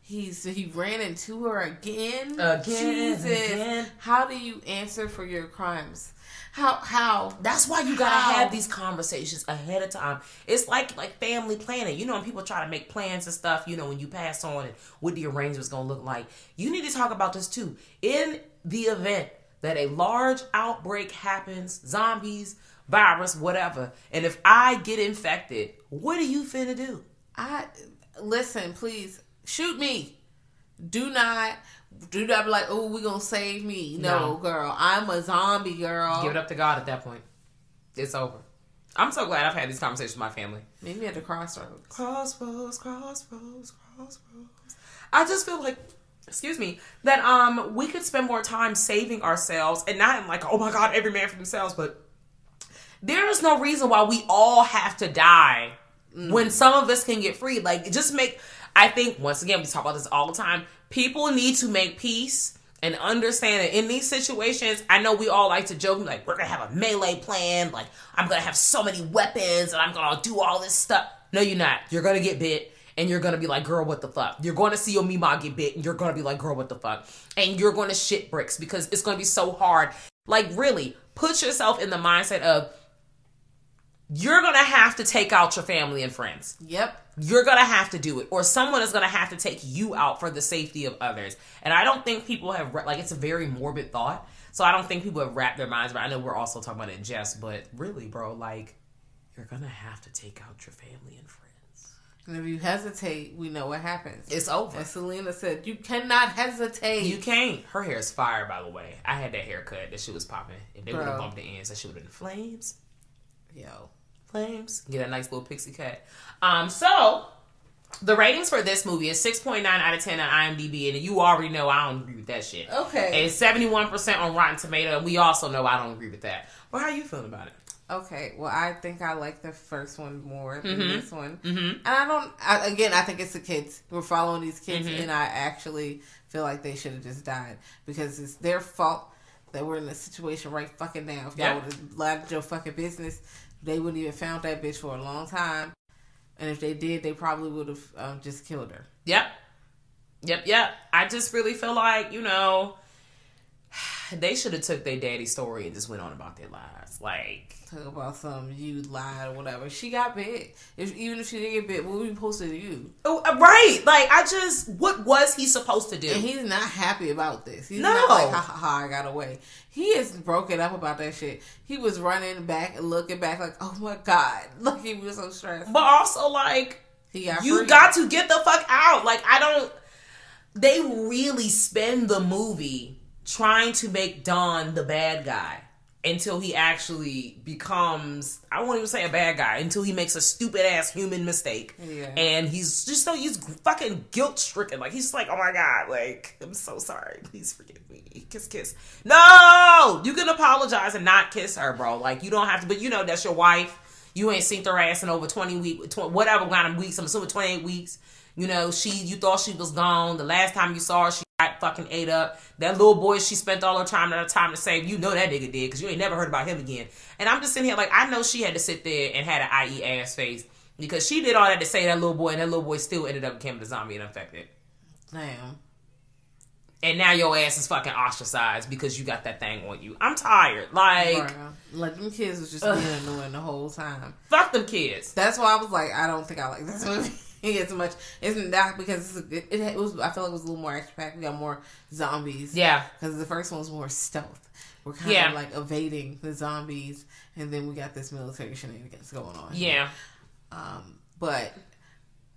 He's he ran into her again. Again, Jesus. again. How do you answer for your crimes? How how? That's why you gotta How? have these conversations ahead of time. It's like like family planning. You know, when people try to make plans and stuff, you know, when you pass on and what the arrangement's gonna look like. You need to talk about this too. In the event that a large outbreak happens, zombies, virus, whatever, and if I get infected, what are you finna do? I listen, please shoot me. Do not do not be like, oh, we gonna save me. No, No. girl, I'm a zombie girl. Give it up to God at that point. It's over. I'm so glad I've had these conversations with my family. Meet me at the crossroads. Crossroads, crossroads, crossroads. I just feel like, excuse me, that um we could spend more time saving ourselves and not in like, oh my god, every man for themselves, but there is no reason why we all have to die when some of us can get free. Like just make I think once again we talk about this all the time. People need to make peace and understand that in these situations, I know we all like to joke like we're gonna have a melee plan, like I'm gonna have so many weapons and I'm gonna do all this stuff. No, you're not. You're gonna get bit. And you're gonna be like, girl, what the fuck? You're gonna see your Mima get bit, and you're gonna be like, girl, what the fuck? And you're gonna shit bricks because it's gonna be so hard. Like, really, put yourself in the mindset of you're gonna have to take out your family and friends. Yep. You're gonna have to do it, or someone is gonna have to take you out for the safety of others. And I don't think people have like it's a very morbid thought. So I don't think people have wrapped their minds. But I know we're also talking about it in jest, but really, bro, like you're gonna have to take out your family and friends. And if you hesitate, we know what happens. It's over. As Selena said, you cannot hesitate. You can't. Her hair is fire, by the way. I had that haircut. That shit was popping. If they would have bumped the ends, that shit would have been flames. Yo. Flames. Get a nice little pixie cut. Um, so the ratings for this movie is 6.9 out of 10 on IMDb, and you already know I don't agree with that shit. Okay. And 71% on Rotten Tomato, and we also know I don't agree with that. But how you feeling about it? Okay. Well, I think I like the first one more than Mm-hmm. this one. And I don't. I, again, I think it's the kids. We're following these kids, Mm-hmm. and I actually feel like they should have just died because it's their fault that we're in this situation right fucking now. If Yeah. y'all would have lied to your fucking business, they wouldn't even found that bitch for a long time. And if they did, they probably would have um, just killed her. Yep. Yep, yep. I just really feel like, you know, they should have took their daddy story and just went on about their lives. Like talk about some you lied or whatever. She got bit. If even if she didn't get bit, what were you supposed to do? Oh, uh, right. Like I just what was he supposed to do? And he's not happy about this. He's No. not like ha ha ha I got away. He is broken up about that shit. He was running back and looking back like, oh my god, like he was so stressed. but also like He got you free. got to get the fuck out. Like I don't. They really spend the movie trying to make Don the bad guy until he actually becomes. I won't even say a bad guy until he makes a stupid ass human mistake. Yeah. And he's just so he's fucking guilt stricken. Like he's like, oh my god, like I'm so sorry. Please forgive me. Kiss, kiss. No, you can apologize and not kiss her, bro. Like you don't have to. But you know that's your wife. You ain't seen her ass in over 20 weeks, tw- whatever kind of weeks. I'm assuming 28 weeks. You know, she, you thought she was gone. The last time you saw her, she fucking ate up. That little boy she spent all her time at her time to save, you know that nigga did because you ain't never heard about him again. And I'm just sitting here like, I know she had to sit there and had an IE ass face because she did all that to save that little boy and that little boy still ended up becoming a zombie and infected. Damn. And now your ass is fucking ostracized because you got that thing on you. I'm tired. Like. Like them kids was just being annoying the whole time. fuck them kids. That's why I was like, I don't think I like this movie as much. Isn't that because it's a, it, it was? I felt like it was a little more action packed. We got more zombies. Yeah. because the first one was more stealth. We're kind Yeah. of like evading the zombies, and then we got this military shenanigans going on. Yeah. Um, but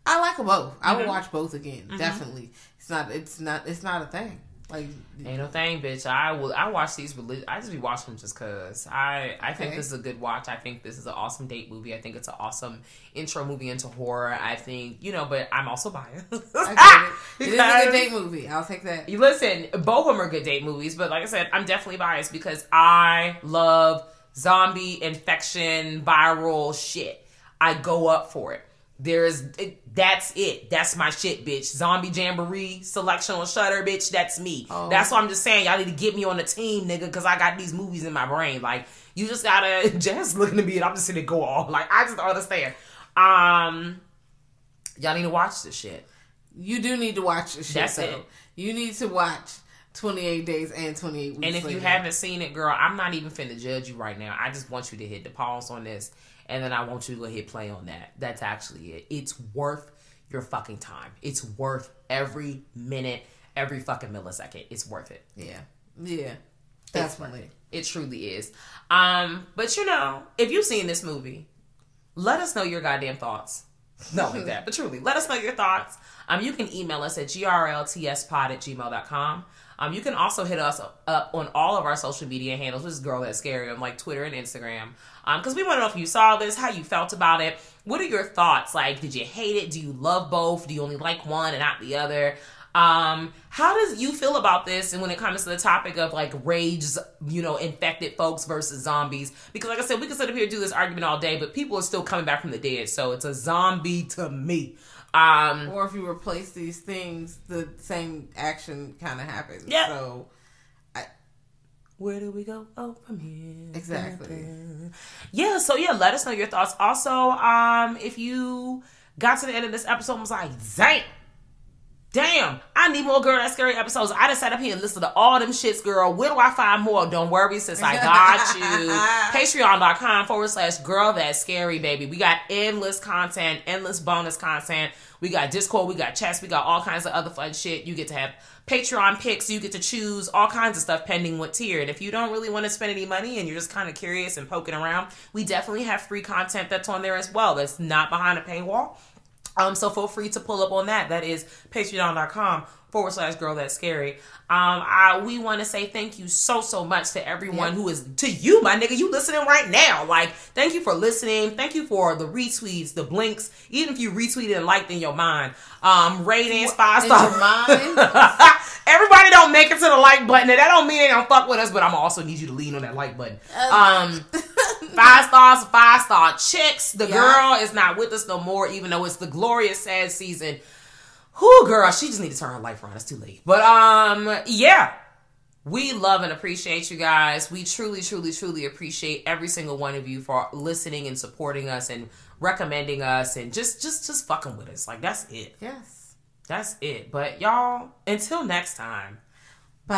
I like them both. I Mm-hmm. would watch both again. Definitely. It's not. It's not. It's not a thing. Like Ain't no thing, bitch. I will. I watch these. Relig- I just be watching them just cause I. I think Okay. this is a good watch. I think this is an awesome date movie. I think it's an awesome intro movie into horror. I think you know, but I'm also biased. I it. It is a good date movie. I'll take that. You listen, both of them are good date movies, but like I said, I'm definitely biased because I love zombie infection viral shit. I go up for it. There's it, that's it. That's my shit, bitch. Zombie Jamboree selection on Shudder, bitch. That's me. Oh. That's why I'm just saying y'all need to get me on the team, nigga, because I got these movies in my brain. Like you just gotta just looking at me and I'm just there go all like I just don't understand. Um, y'all need to watch this shit. You do need to watch the shit. That's though. it. You need to watch 28 Days and 28 Weeks. And if you haven't seen it, girl, I'm not even finna judge you right now. I just want you to hit the pause on this, and then I want you to go hit play on that. That's actually it. It's worth your fucking time. It's worth every minute, every fucking millisecond. It's worth it. yeah, yeah, definitely. it. It truly is. Um, but you know, if you've seen this movie, let us know your goddamn thoughts. Not like that, but truly, let us know your thoughts. Um, you can email us at grltspod at gmail.com. Um, you can also hit us up on all of our social media handles, which is Girl That's Scary, on like Twitter and Instagram. Um, because we want to know if you saw this, how you felt about it. What are your thoughts? Like, did you hate it? Do you love both? Do you only like one and not the other? Um, how does you feel about this? And when it comes to the topic of like rage, you know, infected folks versus zombies, because like I said, we can sit up here and do this argument all day, but people are still coming back from the dead, so it's a zombie to me. Um, Or if you replace these things, the same action kind of happens. Yeah. So where do we go? Oh, from here. exactly. Yeah, so yeah, let us know your thoughts. Also, um, if you got to the end of this episode and was like, damn, damn, I need more Girl That's Scary episodes. I just sat up here and listened to all them shits, girl. Where do I find more? Don't worry, since I got you. Patreon.com forward slash Girl That's Scary, baby. We got endless content, endless bonus content. We got Discord, we got chats, we got all kinds of other fun shit. You get to have Patreon picks, you get to choose all kinds of stuff pending what tier. And if you don't really want to spend any money and you're just kind of curious and poking around, we definitely have free content that's on there as well. That's not behind a paywall. Um, so feel free to pull up on that. That is patreon.com forward slash girl that's scary. Um, I, we want to say thank you so, so much to everyone who is, to you, my nigga, you listening right now. Like, thank you for listening. Thank you for the retweets, the blinks, even if you retweeted and liked in your mind. Um, ratings, five stars. Everybody don't make it to the like button. And that don't mean they don't fuck with us, but I'm also need you to lean on that like button. Um, five stars, five star chicks. The Yeah. girl is not with us no more, even though it's the glorious sad season. Whoo, girl, she just need to turn her life around. It's too late. But um, yeah. We love and appreciate you guys. We truly, truly, truly appreciate every single one of you for listening and supporting us and recommending us and just just just fucking with us. Like that's it. yes. That's it. But y'all, until next time, Bye.